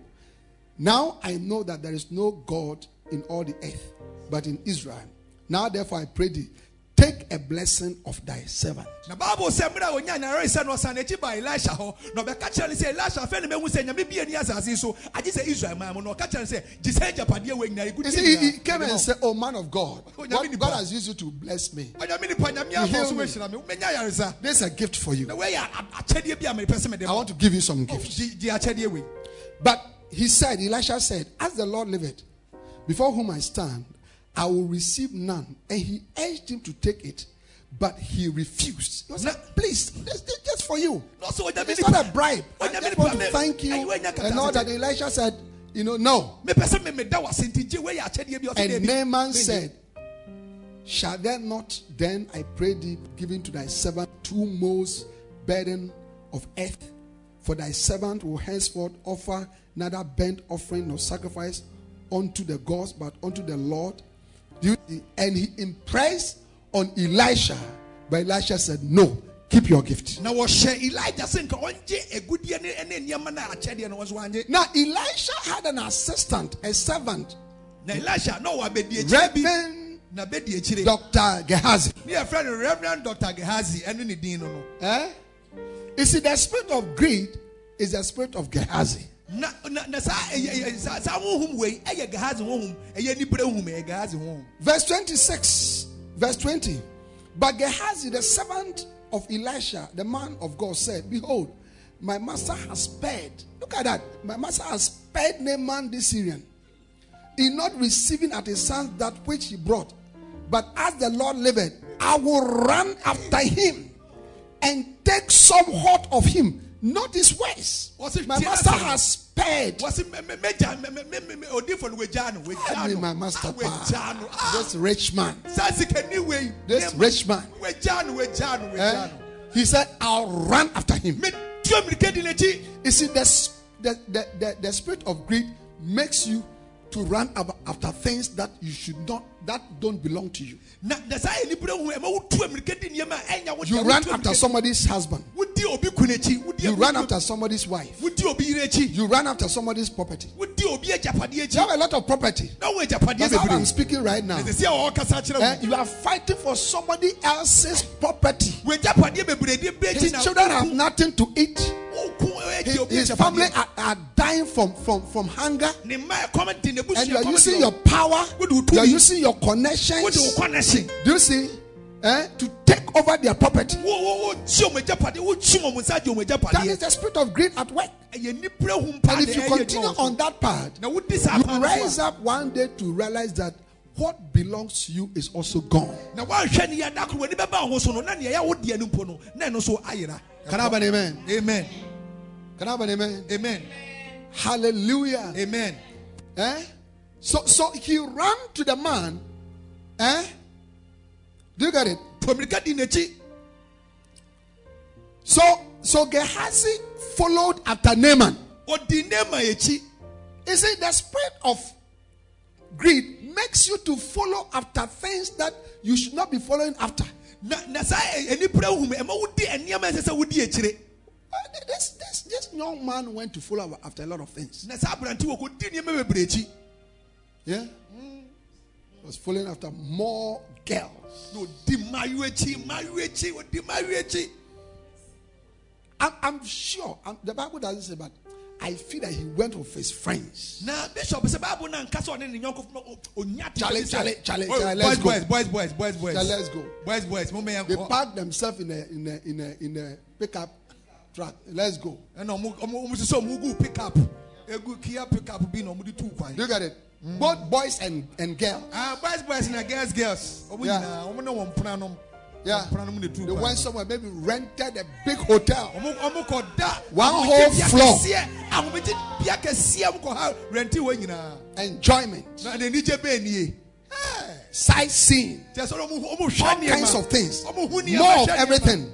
now I know that there is no God in all the earth but in Israel. Now therefore I pray thee, take a blessing of thy servant. na bible sɛ mmerɛ a ɔnya nyaresa no ɔsa n'akyi ba elisha hɔ na ɔbɛka kyerɛ no sɛ elisha afei na mahu sɛ nyame bi ani asase yi so agye sɛ israel man mu na ɔka kyerɛ no sɛ gye sɛ agyapadeɛ wɔ nyinaa You see, he, he came and said, Oh man of God, Oh, what God has used you to bless me. ɔnyame nipa nyame You afɔ heal so me. bɛhyira me womɛnya yaresa There's a gift for you. wɔyɛ akyɛdeɛ bi a merepɛ sɛ mede I want to give you some oh, gifts. gye akyɛdeɛ wei But he said, Elisha said, As the Lord liveth, before whom I stand, I will receive none. And he urged him to take it, but he refused. He was like, Please, this is just for you. na ɔsɛ onyame It's not a bribe. I just want to thank you. And all that Elisha said, You know, no. mepɛ sɛ memeda wase nti gye wɔyɛ akyɛdeɛ bi ɔsɛ And. Naaman said, Shall there not then, I pray thee, given to thy servant two most burden of earth? For thy servant will henceforth offer neither burnt offering nor sacrifice unto the gods, but unto the Lord. Do you see? And he impressed on Elisha, but Elisha said, No, keep your gift. no a no Now, Elisha had an assistant, a servant, na elisha na ɔwɔ abɛdi akyire bi Reverend na bɛdi akyire Dr. Gehazi. ne yɛfrɛ no reverend dr gehazi ɛno ne din no no Eh? You see, the spirit of greed is the spirit of Gehazi. Verse 26, verse 20. But Gehazi, the servant of Elisha, the man of God, said, Behold, my master has spared. Look at that. My master has spared Naaman the Syrian in not receiving at his hands that which he brought. But as the Lord liveth, I will run after him and take some hold of him. Not his ways. My master has spared. my master, wɛgya no pa. This rich man. saa sikani wei This rich man. wɛgya no wɛgya no Eh? He said, I'll run after him. mɛ tuo mirika di n'akyi You see, the, the, the, the, the spirit of greed makes you to run after things that you should not, that don't belong to you. na na saa yɛ nibere honhom ɛma wotuo mirika di nneɛma a ɛnya wo You run after somebody's husband. wodi obi kun akyi wodi You run after somebody's wife. wodi obi yere akyi You run after somebody's property. wodi obi agyapadeɛ You have a lot of property. na wo agyapadeɛ That's how I'm speaking right now. ɛsɛ sɛ ɔwɔ kasa kyerɛ wo you are fighting for somebody else's property. wo agyapadeɛ bebree de bɛ His children have nothing to eat. His, his family are, are dying from, from, from hunger. ne mma ɛkɔm di n'ebusua And you are using your power. You are using your wo connections. connection Do you see? eh, to take over their property. That is the spirit of greed at work. ɛyɛ nipa hu mpa And if you continue on that path, na wodi saa you rise up one day to realize that what belongs to you is also gone. na woanhwɛ ne yɛ da koro w'ani ho so no na neɛ ɛyɛ wo deɛ no mpo no na ɛno so ayera Can I have an amen? amen Can I have an amen? amen Hallelujah. amen Eh? So, so he ran to the man. Eh? Do you get it? pɔmirika di n'akyi So, so Gehazi followed after Naaman. ɔdi nema akyi You see, the spirit of greed makes you to follow after things that you should not be following after. na na saa anipira hum ɛma wodi nneɛma ɛsɛ sɛ wodi akyire Uh, This, this, this young man went to follow after a lot of things. Na saa aberante wɔ kɔdi nneɛma bebree akyi Yeah? He was following after more girls. na ɔdi mmayewa akyi mmayewa akyi ɔdi mmayewa akyi I'm, I'm sure, I'm- the Bible doesn't say, but I feel that he went with his friends. na bishop sɛ baabu na nka sɛ ɔne ne nyɔnko fo onya te Charlie, sɛ- Charlie, Charlie, Oh, oh Charlie, oh, boys let's go. boys boys boys boys Charlie, let's go. boys boys They parked themselves in a, in a, in a, in a pickup truck. Let's go. Eh, sisɛ ɔmo gu pick up egu kia pick up bi na ɔmo de tu kwan Look at it. Both boys and, and girls. ah boys boys na girls girls Yeah. nyinaa ɔmo ne wɔn mpona nom Yeah. mpona nom ne tu They went somewhere, maybe rented a big hotel. ɔmo ɔmo kɔ da One whole floor. kɛseɛ ahomegye bea kɛseɛ ɔmo kɔ ha renti wɔ nyinaa Enjoyment. na n'ani gye bɛɛ nie Sightseeing. kyɛ sɛ ɔmo ɔmo hwɛ All kinds of things. ɔmo hu nneɛma More of everything.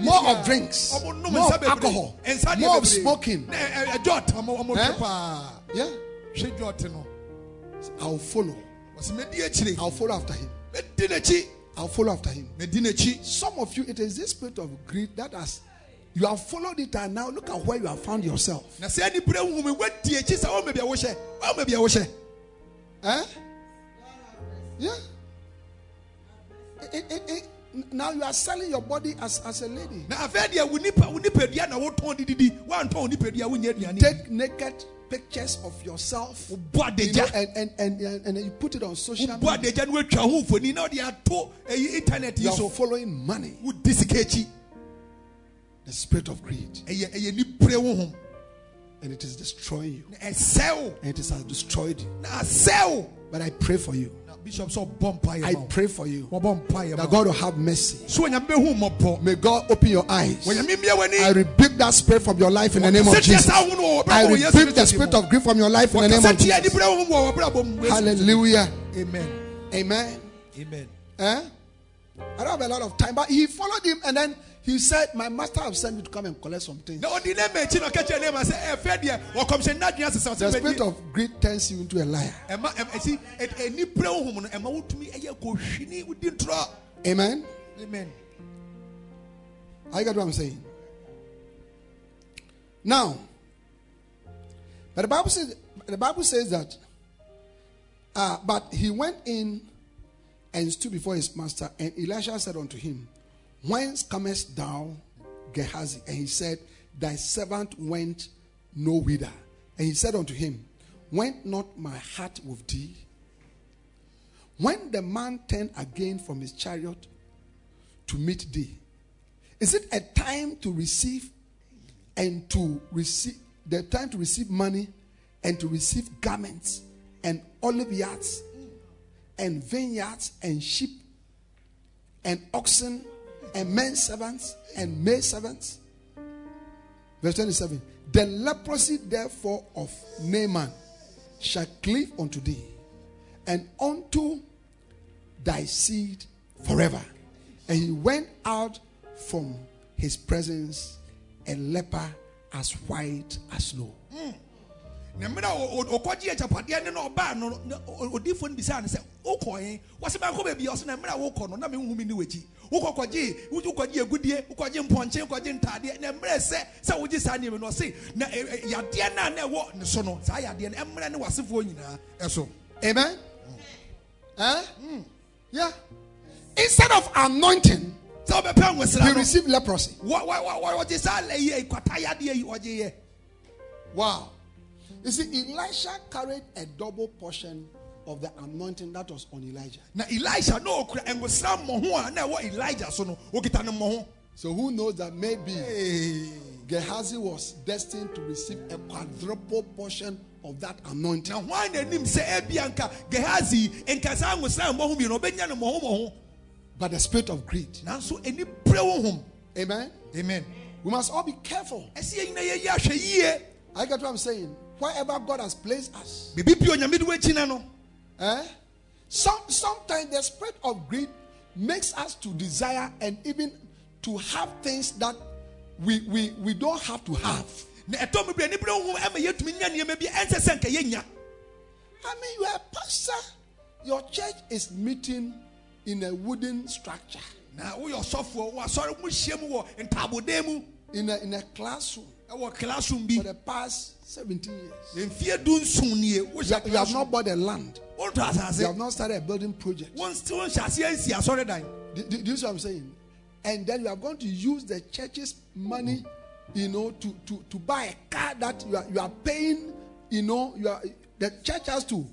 More of drinks. More of alcohol. More of smoking. na ɛ- ɛ- jɔt ɔmo ɔmo Eh? Yeah. Hwɛ jɔt no I'll follow. wɔsi mɛdi akyire I'll follow after him. I'll follow after him. Some of you, it is this spirit of greed that has you have followed it and now look at where you have found yourself. na sɛ nipire hu mi wadi akyi sɛ ɔmo bia wohyɛ ɔmo bia wohyɛ Eh? Yeah. It- it- it- now you are selling your body as, as a lady. Take naked pictures of yourself. You know, and, and, and, and, you put it on social media. adagya no watwa ho mfoni na ɔde ato ɛyi internet You are following money. wodi sika akyi The spirit of greed. ɛyɛ ɛyɛ nipire wo ho And it is destroying you. And it has destroyed you. na asɛ wo But I pray for you. Na bishop sɛ ɔbɔ I pray for you. wɔbɔ mpaeɛ ma That God will have mercy. so onyame bɛhu mmɔbɔ May God open your eyes. I rebuke that spirit from your life in the name of Jesus. saa wo no wɔ I wɔbrabɔ rebuke the spirit of grief from your life in the name of Jesus. nipire wo ho wɔ wɔbrabɔ mu Yesu Kristo din Hallelujah. amen Amen. amen Eh? I don't have a lot of time, but he followed him and then he said, My master have sent me to come and collect some things. na ɔdi ne ma akyi na ɔka kyerɛ ne ma sɛ ɛfɛ deɛ wɔkɔmhyɛ n'adwene asesa The spirit of greed turns you into a liar. ɛma ɛm- ɛsi ɛ- ɛnipire wo ho no ɛma wotumi ɛyɛ kɔhwini wodi ntorɔ Amen. amen I get what I'm saying. Now, but the Bible says the Bible says that uh, but he went in and stood before his master, and Elisha said unto him, Whence comest thou, Gehazi? And he said, Thy servant went no whither. And he said unto him, Went not my heart with thee? When the man turned again from his chariot to meet thee, is it a time to receive and to receive the time to receive money and to receive garments and olive yards and vineyards and sheep and oxen and men servants and maid servants? Verse 27 The leprosy, therefore, of Naaman shall cleave unto thee, and unto thy seed forever. And he went out from his presence a leper as white as snow. Hmm. Na mmerɛ a ɔkɔgye agyapadeɛ ne na ɔbaa no odiifoɔ no bisaa no sɛ wokɔ ɛ wɔsɛ bɛnkɔ baabi ɔsɛ na mmerɛ a wokɔ no na menhu me ne w'akyi wokɔ kɔgye wo- wokɔgye agudie wokɔgye mpɔnkye wokɔgye ntadeɛ na mmerɛ sɛ sɛ wogye saa nneɛma no ɔse na yadeɛ no a na ɛwɔ ne so no saa yadeɛ no ɛmmerɛ ne w'asefoɔ nyinaa ɛso Amen? Huh? Yeah. Instead of anointing, sɛ wobɛpɛ he nwosra no received leprosy. wɔ- wɔ- wɔ- wɔ- wɔgye saa la- yi kwata yadeɛ yi ɔgye yɛ Wow. You see, Elisha carried a double portion of the anointing that was on Elijah. Now elisha no okura ngosra mmɔho a na ɛwɔ elijah so no okita ne mmɔho So who knows that maybe Hey. Gehazi was destined to receive a quadruple portion of that anointing. na hwan na anim sɛ ebia nka gehazi nka saa ngosra mmɔho mmienu ɔbɛnya ne mmɔho mmɔho But the spirit of greed. ani pere wo hom Amen. amen We must all be careful. ɛsɛ yɛn nyinaa yɛyi ahwɛ yie I get what I'm saying. Wherever God has placed us, biribi bi onyame de w'akyi na no eh? Some sometimes the spirit of greed makes us to desire and even to have things that we we, we don't have to have. na ɛtɔ mu bi ani pere wo hom ɛma yɛtumi nya nneɛma bi ɛnsɛ sɛ nka yɛnya I mean, you are a pastor. Your church is meeting in a wooden structure, na woyɛ ɔsɔfoɔ wɔasɔre mu hyia mu wɔ ntaabɔdan mu in a in a classroom ɛwɔ classroom bi for the past 17 years. mfie du nson nie You, have- you have not bought a land. You have not started a building project. wɔnhyɛ aseɛ nsi asɔredan Do, do, do you see what I'm saying? And then you are going to use the church's money, you know, to, to, to buy a car that you are you are paying, you know, you are the church has to,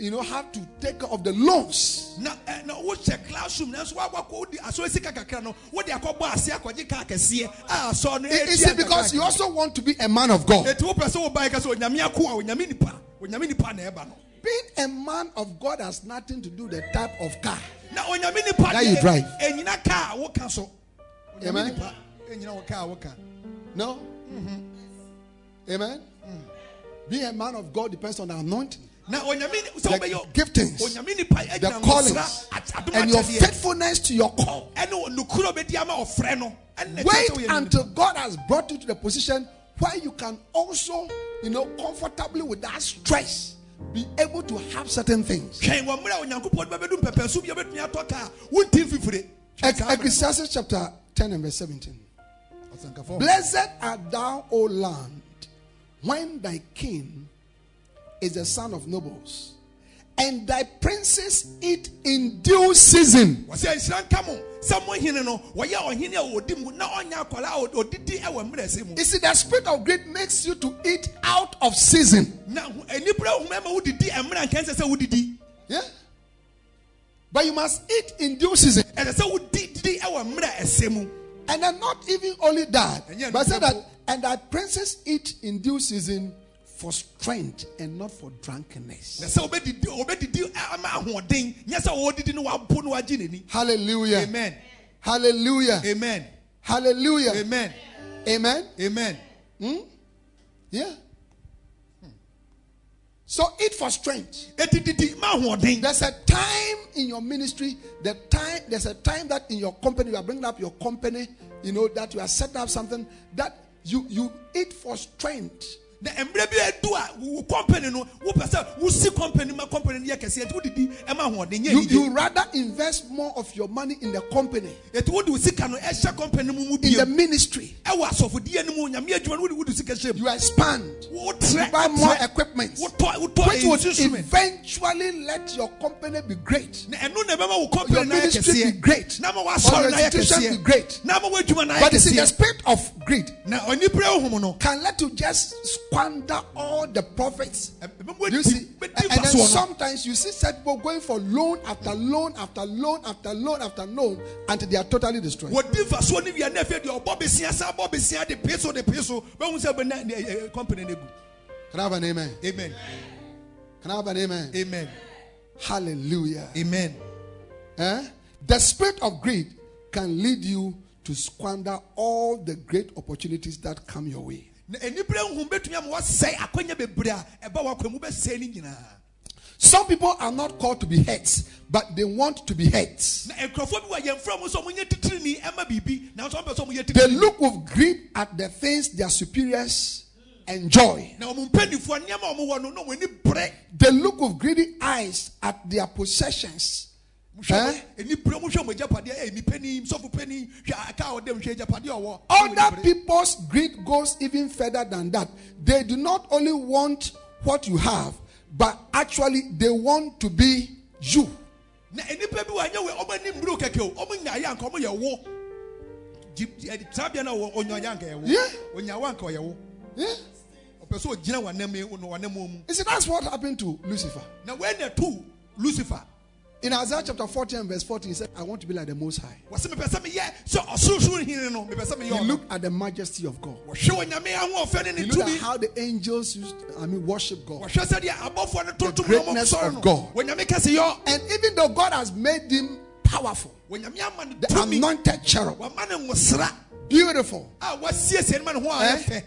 you know, have to take care of the loans. na ɛ na wohyɛ classroom nanso woakɔ wode asɔre ah, sika kakra no wode akɔbɔ ase akɔgye kaa kɛseɛ a asɔ no it because you also want to be a man of God. ɛti wopɛ sɛ wobae ka sɛ onyame ako a onyame nipa onyame nipa na ɛba no Being a man of God has nothing to do with the type of car. Now, na onyame nipa That you drive. ɛnyina kaa a woka so onyame Amen. nipa ɛnyina wo kaa a woka No? Mhm. Amen? Mm. Being a man of God depends on the anointing, na the giftings, the callings, and your faithfulness to your call. ɛne nokuro bɛdi ama ɔfrɛ no ɛne na ɛkyerɛ sɛ Wait until. God has brought you to the position where you can also, you know, comfortably without stress, be able to have certain things. twɛn wɔ mmerɛ a onyankopɔn de bɛbɛdu mpɛpɛso bi a wobɛtumi atɔ kaa wontim fifire Twɛn Ec- saa mmerɛ no. Ecclesiastes chapter 10 and verse 17. Blessed art thou, O land, when thy king is the son of nobles, and thy princes eat in due season. wɔsɛ nhyira nka mo sɛ mo hene no wɔyɛ ɔhene a wɔdi mu na ɔnyɛ akwaraa a ɔdidi wɔ mmerɛsɛ mu You see, the spirit of greed makes you to eat out of season. na ho- anibere eh, homa ma wodidi mmerɛ nka ɛnsɛ sɛ wodidi Yeah. But you must eat in due season. Eh, ɛsɛ sɛ wodidi wɔ mmerɛ ɛsɛ mu And then not even only that, but say that, and thy princes eat in due season for strength and not for drunkenness. na sɛ wobɛdidi wobɛdidi ama ahoɔden nyɛ sɛ wɔdidi no wabo no wagye n'ani Hallelujah. amen Hallelujah. amen Hallelujah. amen Amen. amen Hmm? Yeah. So eat for strength. There's a time in your ministry, the time there's a time that in your company you are bringing up your company, you know that you are setting up something that you you eat for strength. Na mmerɛ bi adu a wo company no wopɛ sɛ wosi company ma company no yɛ kɛseɛ nti wodidi ma ahoɔden nyɛ You, yie you rather invest more of your money in the company, ɛti wode wo sika no ɛhyɛ company mu mu in the bio ministry. ɛwɔ asɔfodie no mu nyame adwuma no wode wode sika hyɛ mu You expand. wotrɛ You buy more wotrɛ. equipment, wotɔ wotɔ which would instrument eventually let your company be great. na ɛno na ɛbɛma wo Your company no ayɛ ministry be kɛseɛ great. na ma Or your no ayɛ institution be kɛseɛ great. na ma woadwuma no ayɛ But you see, the kɛseɛ spirit of greed na onipa honhom no can let you just squander all the profits. ɛbɛma You see, and then sometimes you see such people going for loan after loan after loan after loan after loan until they are totally destroyed. wɔdi mfasoɔ no wia na afei deɛ ɔbɔ besia sa bɔ besia de pee so de pee so bɛhu sɛ bɛna ne- ɛ- ɛ- company Can I have an amen? amen Can I have an amen? amen Hallelujah. amen Eh? The spirit of greed can lead you to squander all the great opportunities that come your way. Na anibere honhom bɛtumi ama wɔsɛe akwanya bebree a ɛba wakwa mu bɛsɛe no nyinaa Some people are not called to be heads, but they want to be heads. na nkurɔfoɔ bi wɔ yɛmfrɛ mu sɛ ɔmonyɛ titirini ɛma biribi nanso ɔmpɛ sɛ ɔmoyɛ They look with greed at the things their superiors enjoy. na ɔmo mpanimfoɔ nneɛma a ɔmowɔ no na ɔmo ani bere They look with greedy eyes at their possessions. Eh? Other people's greed goes even further than that. They do not only want what you have, but actually they want to be you. na nipa bi wɔ anyɛ wɔ ɔmo ani mmiri kɛkɛ o ɔmo nya ayɛ anka ɔmo yɛ wo Gyi- gyi- eh, saa bia na ɔwɔ ɔnya ayɛ anka yɛ wo Yeah. ɔnya wo anka ɔyɛ wo Yeah? ɔpɛ sɛ ɔgyina w'anam w'anam mu You see, that's what happened to Lucifer. na wei na tu lucifer In Isaiah chapter 40 and verse 14, he said, I want to be like the Most High. wɔsɛ mepɛ sɛ meyɛ sɛ ɔsorosoro hene no mepɛ sɛ meyɛ He looked at the majesty of God. wɔhwɛ onyame ahoɔfɛ ne He looked at how the angels used, I mean, worship God. wɔhwɛ sɛdeɛ abɔfoɔ no tontom greatness of God. no onyame kɛse yɔ And even though God has made him powerful, onyame ama no the anointed cherub, wama no nwosra beautiful. a wasiesie no ma ne ho a Eh? ɛfɛ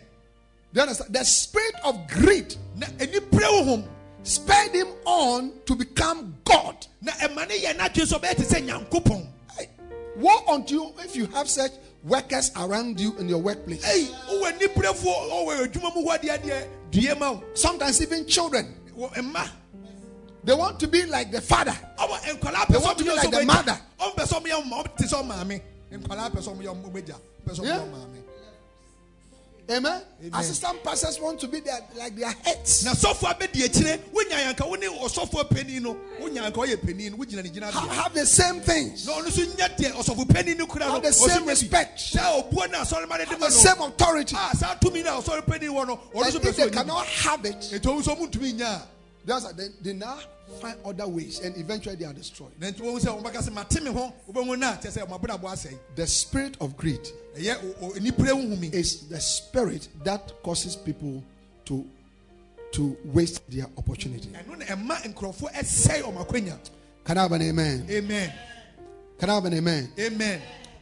Do you understand? The spirit of greed na anipere honhom spurred him on to become God. na ɛma ne yɛ n'adwene sɛ ɔbɛyɛ te Hey, woe unto you if you have such workers around you in your workplace. ei wowɔ niperefoɔ ɔwɔ adwuma mu hɔ adeɛ adeɛ due ma wo Sometimes even children, they want to be like the father. They want to be like the mother. ɔmo pɛ sɛ ɔmo yɛ ɔmo te sɛ ɔmo maame nkwadaa pɛ sɛ ɔmo yɛ ɔmo megya pɛ sɛ ɔmo Yeah. Yɛ ɔmo maame Amen. Amen. Assistant pastors want to be their, like their heads. na sɔfo abɛdi akyire wonya yanka wo ne ɔsɔfo panin no wonya yanka ɔyɛ panin no wogyina ne gyina Ha- deɛ have the same things. na ɔno nso nyɛ deɛ ɔsɔfo panin no kura no Have the same respect. sɛ obuo na asɔre ma ne de Have the same authority. a saa tumi na ɔsɔre panin wɔ no ɔno And nso pɛ if they cannot have it, bi ètò ɔmo nso ɔmo ntumi nya a that's they, they now find other ways and eventually they are destroyed. na nti wɔn sɛ wɔn bɛka sɛ mate me ho wɔbɛn na kyɛ sɛ ɔmo abɛdabɔ asɛe The spirit of greed ɛyɛ o- o- nipere huhumi is the spirit that causes people to to waste their opportunity. ɛno na ɛma nkurɔfoɔ ɛsɛe ɔmo akonya Can I have an amen? amen Can I have an amen? amen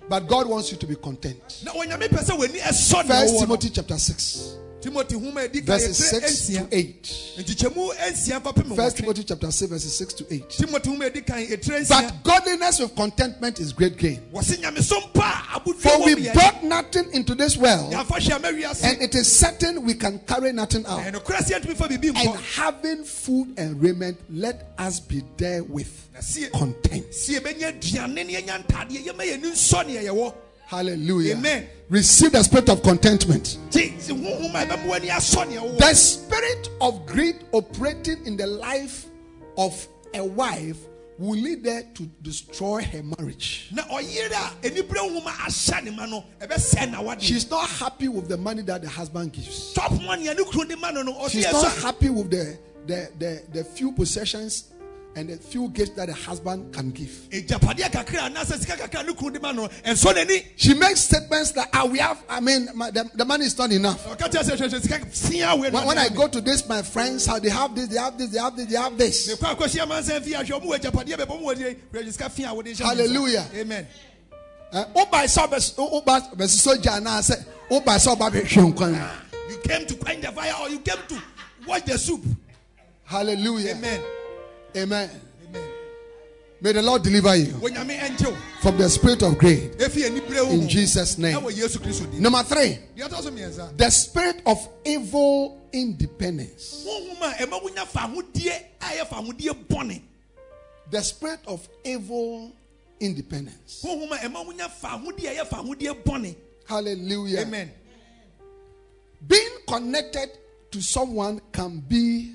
But God wants you to be content. na onyame pɛ sɛ w'ani ɛsɔ nea First Timothy chapter 6, timothy homa edi ka verses yɛtire 6 nsia to 8. ntikyɛmu nsia kɔpem First Timothy chapter 6, verses 6 to 8. timothy homa edi kan yɛtire nsia But godliness with contentment is great gain. wɔsi nyamesom pa a For we wɔ mi yɛ brought nothing into this world, yàfa hyɛ ama wiase and it is certain we can carry nothing out. ɛno kura si ɛntumi fa bibi And having food and raiment, let us be there with content. Si ebenya aduane ne enya ntaadeɛ yɛma yɛn ni nsɔ ne yɛwɔ Hallelujah. Amen. Receive the spirit of contentment. ti si huhum a ɛbɛn mu ani asɔ ne yɛwɔ The spirit of greed operating in the life of a wife will lead her to destroy her marriage. na ɔyere a enipere huhum a ahyɛ ne ma no ɛbɛsɛn na wadeɛ She's not happy with the money that the husband gives. top money a ne kuro de ma no no She's not happy with the, the, the, the few possessions and the few gifts that a husband can give. ejapadeɛ kakra anaasɛ sika kakra a ne kuro de ma no ɛnsɔ n'ani She makes statements that ah, we have, I mean, my, the, the money is not enough. ɔka kyerɛ sɛ hwehwɛ sika fia wei When, when I go to this, my friends, how they have this, they have this, they have this, they have this. mekɔ akɔhyia mansa fi ahwɛ ɔmo wɔ ajapadeɛ bɛbɔ ɔmo wɔ de hwɛ sika fia a wɔde hyɛ ne nsa. Hallelujah. amen Eh, Woba sɛ ɔbɛs- wo- woba bɛsosɔ gya anaasɛ woba sɛ nkwan. you came to quench the fire or you came to watch the soup Hallelujah. amen Amen. amen May the Lord deliver you from the spirit of greed in Jesus' name. ɛwɔ yesu kristo di Number three, deɛ ɔtɔ so mmiɛnsa the spirit of evil independence. huhum a ɛma wonya fa ahodie a ɛyɛ fa ahodie bɔne The spirit of evil independence. huhum a ɛma wonya fa ahodie a ɛyɛ fa ahodie bɔne Hallelujah. amen Being connected to someone can be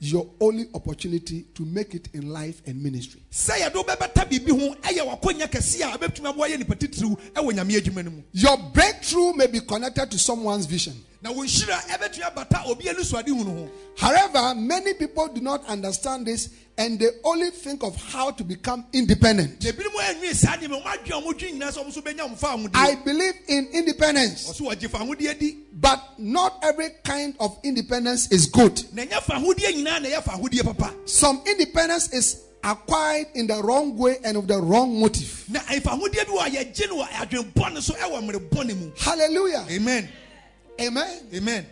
your only opportunity to make it in life and ministry. sɛ yɛde wobɛbɛta biribi ho ɛyɛ wakonya kɛse a ɛbɛtumi aboa yɛ nipa titiriw ɛwɔ nyame adwuma no mu Your breakthrough may be connected to someone's vision. Na wo nhyira ɛbɛtumi abata obi ani suade hunu ho However, many people do not understand this and they only think of how to become independent. na ebinom anwie saa nneɛma ɔmo adwene a ɔmo dwen nyinaa sɛ ɔmo nso bɛnya ɔmo fa I believe in independence, ɔso wɔgye fa ahodie di but not every kind of independence is good. na ɛnyɛ fa ahodie nyinaa na ɛyɛ fa ahodie papa Some independence is acquired in the wrong way and with the wrong motive. na ɛfa ahodie bi wɔ a yɛgye no wɔ adwene bɔne so ɛwɔ mmere bɔne mu Hallelujah. amen Amen. amen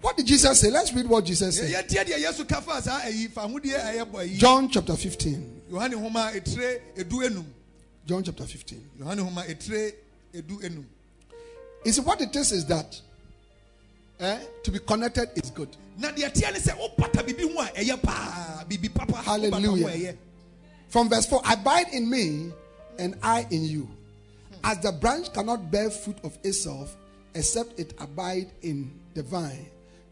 What did Jesus say? Let's read what Jesus said. yɛtie deɛ yesu ka fa saa ayi fa ahodie a ɛyɛ bɔ ayi John chapter 15. yohane homa etire edu enum John chapter 15. yohane homa etire edu enum You see, what it is is that eh, to be connected is good. na deɛ teɛ ne sɛ wopata biribi ho a ɛyɛ paa biribi papa wopata ho a Hallelujah. From verse 4 Abide in me, and I in you. As the branch cannot bear fruit of itself except it abide in the vine,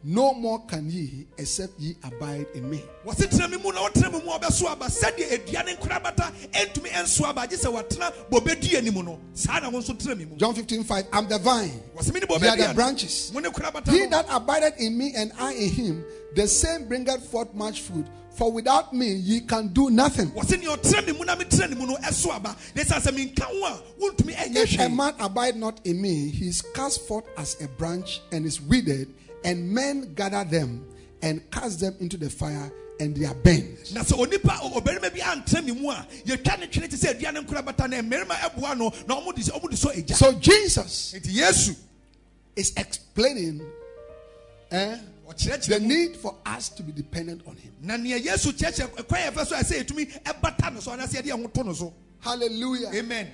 no more can ye except ye abide in me. wɔse tena me mu na wotena me mu a ɔbɛso aba sɛdeɛ aduane nkora bata ɛntumi nso aba gye sɛ watena bobe dua ni mu no saa na wo nso tena mi mu John 15, 5. I'm the vine. wɔsɛ me ne bobe Ye are the branches. mo ne kora bata He that abideth in me and I in him, the same bringeth forth much fruit. For without me ye can do nothing. wɔsɛ nea ɔtena me mu na metena ne mu no ɛso aba na ɛsiane sɛ menka ho a If a man abide not in me, he is cast forth as a branch and is withered, and men gather them and cast them into the fire, and they are burned. na sɛ onipa o- ɔbarima bi antena me mu a yɛtwa ne twene te sɛ aduane nkora bata na mmarima ɛboa no na ɔmode sɛ- ɔmode sɔ agya So Jesus nti yesu is explaining eh, the need for us to be dependent on him. na nea yesu kyerɛkyerɛ kwan yɛ fɛ so a ɛsɛ yɛtumi ɛbata no so anaasɛ yɛde yɛn ho to no so Hallelujah. amen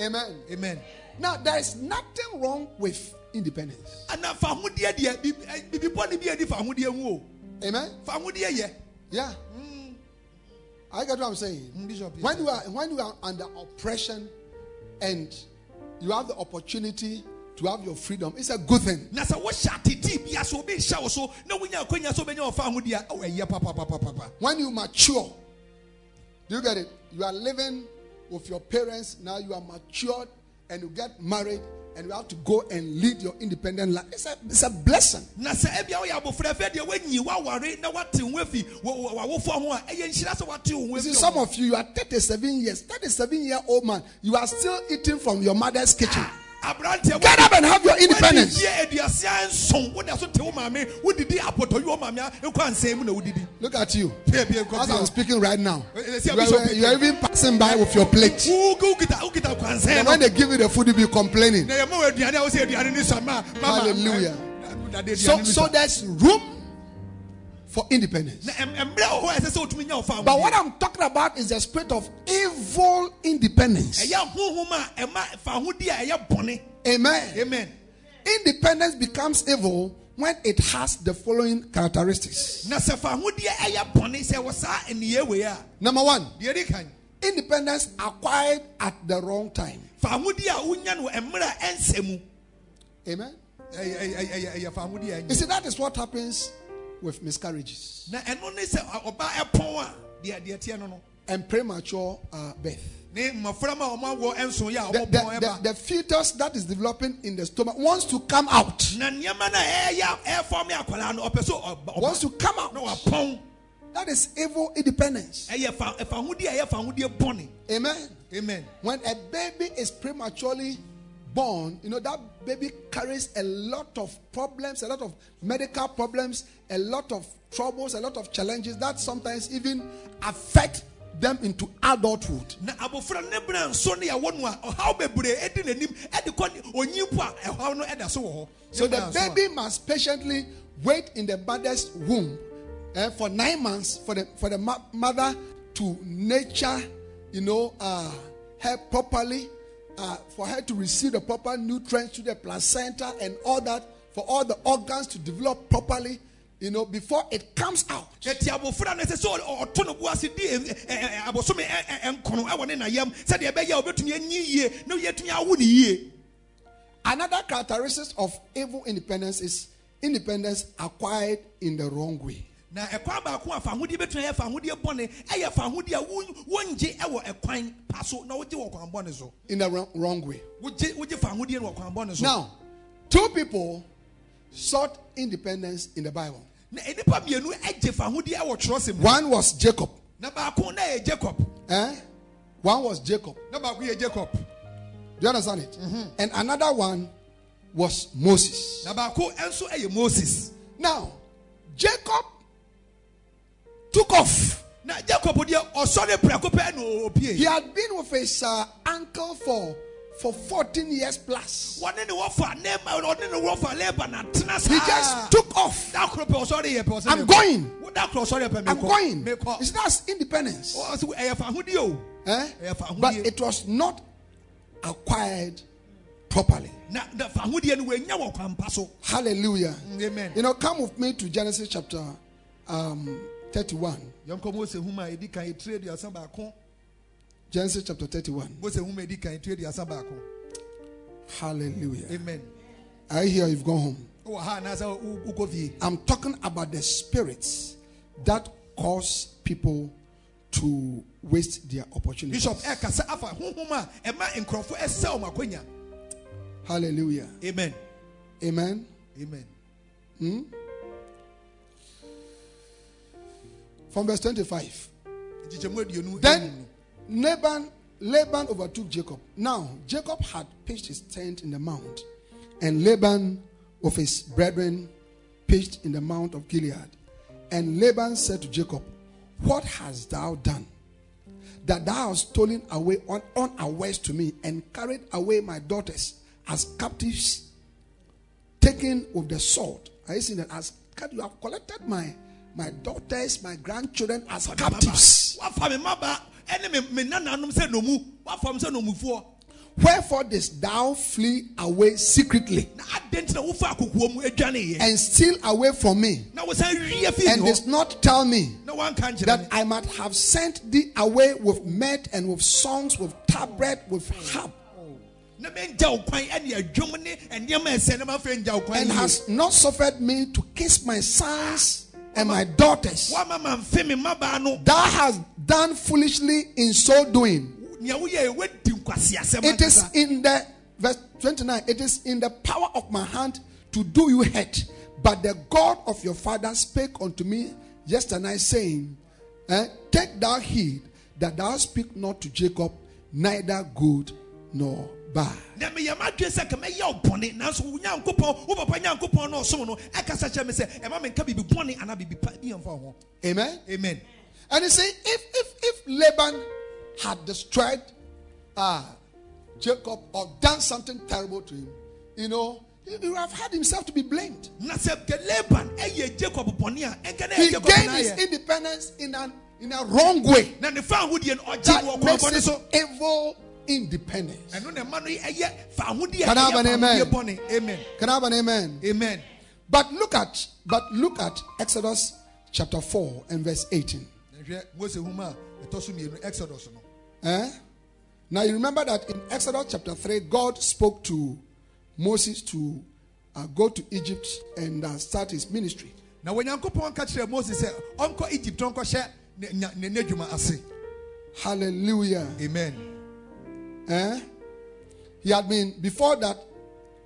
Amen. amen Now, there is nothing wrong with independence. ana fa ahodeɛ deɛ bibi- bɔne bi adi fa ahodeɛ ho o Amen. yɛ Yeah. I get what I'm saying. Mm, Bishop, yes, when you are when you are under oppression and you have the opportunity to have your freedom, it's a good thing. na sɛ wohyɛ atete bia so obi nhyɛ wo so na wonya akwanya sɛ wobɛnya wɔfa ahodeɛ a ɛwɔ ɛyɛ papapapapa When you mature, do you get it? You are living with your parents, now you are matured and you get married and you have to go and lead your independent life. It's a, it's a blessing. na sɛ ebia woyɛ abofra fɛ deɛ woanyi woaware na woate ho afi wɔ- wɔ- w'awofoɔ ho a ɛyɛ nhyira sɛ woate wo ho You see, some of you, you are 37 years, 37 year old man, you are still eating from your mother's kitchen. Ah. Get up and have your independence. wodidie aduasa nson wode so te wo maame wodidi apɔtɔyi wo maame a nkɔ ansɛn mu na wodidi Look at you. Bia- bia- nkɔ As. I'm speaking right now, Eh, eh, you are, you are even passing by with your plate. Wo- wo- wokita wokita kwansɛn And when they give you the food, you be complaining. na yɛma wo aduane a wo sɛ aduane ne sa ma mama Hallelujah. So, so there's room for independence. na em- mmerɛ wɔ hɔ a ɛsɛ sɛ wotumi nya wo fa But what I'm talking about is the spirit of evil independence. ɛyɛ honhom a ɛma fa ahodi a ɛyɛ bɔne Amen. amen Independence becomes evil when it has the following characteristics. na sɛ fa ahodi a ɛyɛ bɔne sɛ wɔ saa nneyɛ wei a Number one, independence acquired at the wrong time. fa ahodi a wonya no mmerɛ a ɛnsɛ mu Amen. You see, that is what happens with miscarriages na ɛno ne sɛ ɔ- ɔbaa ɛpɔn a deɛ deɛ teɛ no no and premature uh, birth. ne mmɔfra ma a ɔmo awɔ ɛnso yɛ a The, the, the, the fetus that is developing in the stomach wants to come out. na nneɛma no a ɛyɛ ɛfɔm yɛ akwadaa no ɔpɛ so ɔba Wants to come out. That is evil independence. ɛyɛ fa ɛfa ahodi a ɛyɛ fa ahodi bɔne Amen. amen When a baby is prematurely born, you know, that baby carries a lot of problems, a lot of medical problems, a lot of troubles, a lot of challenges that sometimes even affect them into adulthood. na abofra ne bena nso ne yɛwɔ no a ɔhaw bebree ɛdi n'anim ɛde kɔ ne- onyi po a ɛhaw no ɛda so wɔ hɔ So Ne the bena nso a- baby must patiently wait in the mother's womb eh, for nine months for the for the ma- mother to nurture, you know, uh, her properly, uh, for her to receive the proper nutrients to the placenta and all that, for all the organs to develop properly, you know, before it comes out. Another characteristic of evil independence is independence acquired in the wrong way. Na ɛkwan baako a fa ahodeɛ bɛtumi ayɛ fa bɔne ɛyɛ fa a wongye ɛwɔ ɛkwan pa so na wogye wɔ kwan bɔne so In the wrong, wrong way. wogye wogye fa ahodeɛ wɔ kwan bɔne so Now, two people sought independence in the Bible. na nnipa mmienu agye fa ɛwɔ twerɛsɛm One was Jacob. na baako na yɛ jacob Eh? One was Jacob. na baako yɛ jacob Do you understand it? And another one was Moses. na baako nso yɛ moses Now, Jacob took off. na jacob deɛ ɔsɔre prɛko pɛ na He had been with his uh, uncle for, for 14 years plus. wɔne ne wɔfa nɛɛma ɔne ne wɔfa lɛɛba na tena He just took off. da koro pɛ ɔsɔre yɛ pɛ ɔsɛ I'm going. Wo da koro ɔsɔre pɛ I'm going. see, that's independence. ɔsɛ ɛyɛ fa ahodeɛ o Eh? ɛyɛ fa But it was not acquired properly. na na fa ahodeɛ no wɔanya wɔ kwan pa so Hallelujah. amen You know, come with me to Genesis chapter um, 31. yɛnkɔ mose hum a ɛdi kan ɛtire aduasa baako Genesis chapter 31. mose hum a ɛdi kan ɛtire aduasa Hallelujah. amen I hear you've gone home. wowɔ ha anaasɛ wo- wokɔ I'm talking about the spirits that cause people to waste their opportunities. bishop ɛkasa afa honhom a ɛma nkurɔfo ɛsɛ ɔmo akonya Hallelujah. amen Amen. amen hmm? From verse 25. Then Laban, Laban overtook Jacob. Now Jacob had pitched his tent in the mount, and Laban of his brethren pitched in the mount of Gilead. And Laban said to Jacob, What hast thou done? That thou hast stolen away on unawares to me and carried away my daughters as captives, taken with the sword. Are you seeing that? As you have collected my my daughters, my grandchildren as captives. wafa me maba. Ɛne me me nananom sɛ nomu. Wafa m sɛ nomufoɔ. Wherefore didst thou flee away secretly na adɛn nti na wofa akokoɔ mu adwaneyɛ and steal away from me, na wosan wie fii and didst not tell me na wanka nkyerɛ that I might have sent thee away with mirth and with songs, with tabret, with harp, na mengya wo kwan ɛne adwom ne nneɛma ɛsɛ na mafei ngya wo kwan and hast not suffered me to kiss my sons and my daughters? woama mamfe me mmabaa no Thou hast done foolishly in so doing. nea woyɛ woadi nkwaseasɛm It is in the verse 29, it is in the power of my hand to do you hurt. But the God of your father spake unto me yesterday, saying, eh, Take thou heed that thou speak not to Jacob, neither good nor bad. na meyɛ madwene sɛ ka mɛyɛ wo bɔne nanso wo nyankopɔn wo papa nyankopɔn no ɔsom no ɛkasa kyerɛ me sɛ ɛma menka biribi bɔne anaa biribi pa bi ɛmfa ho Amen. amen And you see, if if if Laban had destroyed uh, Jacob or done something terrible to him, you know, he would have had himself to be blamed. na sɛ ke laban ɛyɛ jacob bɔne a ɛnka He gained his independence in an in a wrong way. na ne fa ahodie no ɔgye That makes it evil independence. ɛno na ɛma no ɛyɛ fa ahodie a Can I have an amen? amen Can I have an amen? amen But look at but look at Exodus chapter 4 and verse 18. hwɛ mose homa a ɛtɔ so mmienu exodus Eh? Now you remember that in Exodus chapter 3, God spoke to Moses to uh, go to Egypt and uh, start his ministry. na onyankopɔn ka kyerɛ mose sɛ ɔnkɔ egypt ɔnkɔhyɛ ne nya- ne n'adwuma ase Hallelujah. amen Eh? He had been, before that,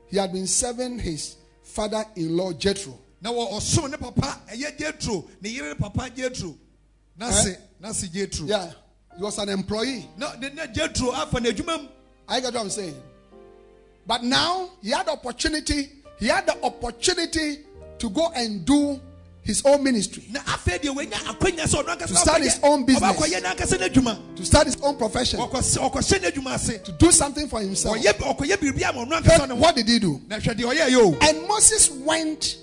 he had been serving his father in law Jethro. na wɔ ɔsom ne papa ɛyɛ jetro ne yere papa Jethro. na se na se jetro Yeah, he was an employee. ne jetro afa n'adwuma mu I get what I'm saying. But now he had opportunity, he had the opportunity to go and do his own ministry, na afei deɛ wanya akwanya sɛ ɔno ankasa To start his own business. ɔbɛkɔyɛ n'ankasa n'adwuma to start his own profession, ɔkɔ ɔkɔhyɛ n'adwuma ase to do something for himself. ɔyɛ ɔkɔyɛ biribi ama ɔno ankasa What, ne ho what did he do? na hwɛ deɛ ɔyɛ yɛ o And Moses went,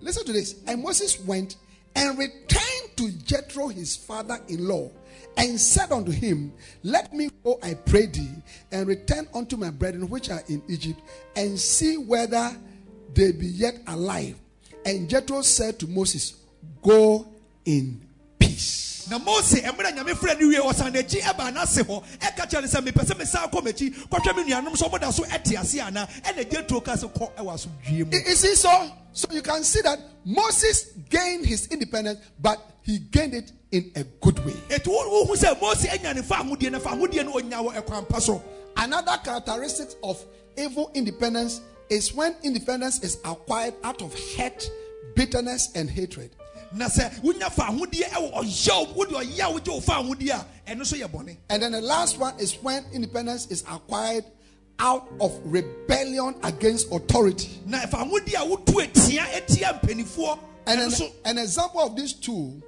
listen to this. And Moses went and returned to Jethro, his father in law, and said unto him, Let me go, I pray thee, and return unto my brethren which are in Egypt, and see whether they be yet alive. And Jethro said to Moses, Go in peace. na mose mmerɛ nyame frɛ no wie ɔsan n'akyi ɛbaa n'ase hɔ ɛka kyerɛ no sɛ mepɛ sɛ mesan kɔ m'akyi kɔhwɛ me nuanom sɛ ɔmoda so ɛte ase anaa ɛna jetro ka sɛ kɔ ɛwɔ asomdwie mu. You you so? So you can see that Moses gained his independence, but he gained it in a good way. ɛti wohu sɛ mose anya ne fa ahodie na fa ahodie no ɔnya wɔ ɛkwan pa so Another characteristic of evil independence is when independence is acquired out of hate, bitterness, and hatred. na sɛ wonya fa ahodie ɛwɔ ɔyaw wode ɔyaw wogye wo fa ahodie a ɛno nso yɛ bɔne And then the last one is when independence is acquired out of rebellion against authority. na fa ahodie a wotu atia atia mpanimfoɔ And an, an example of these two,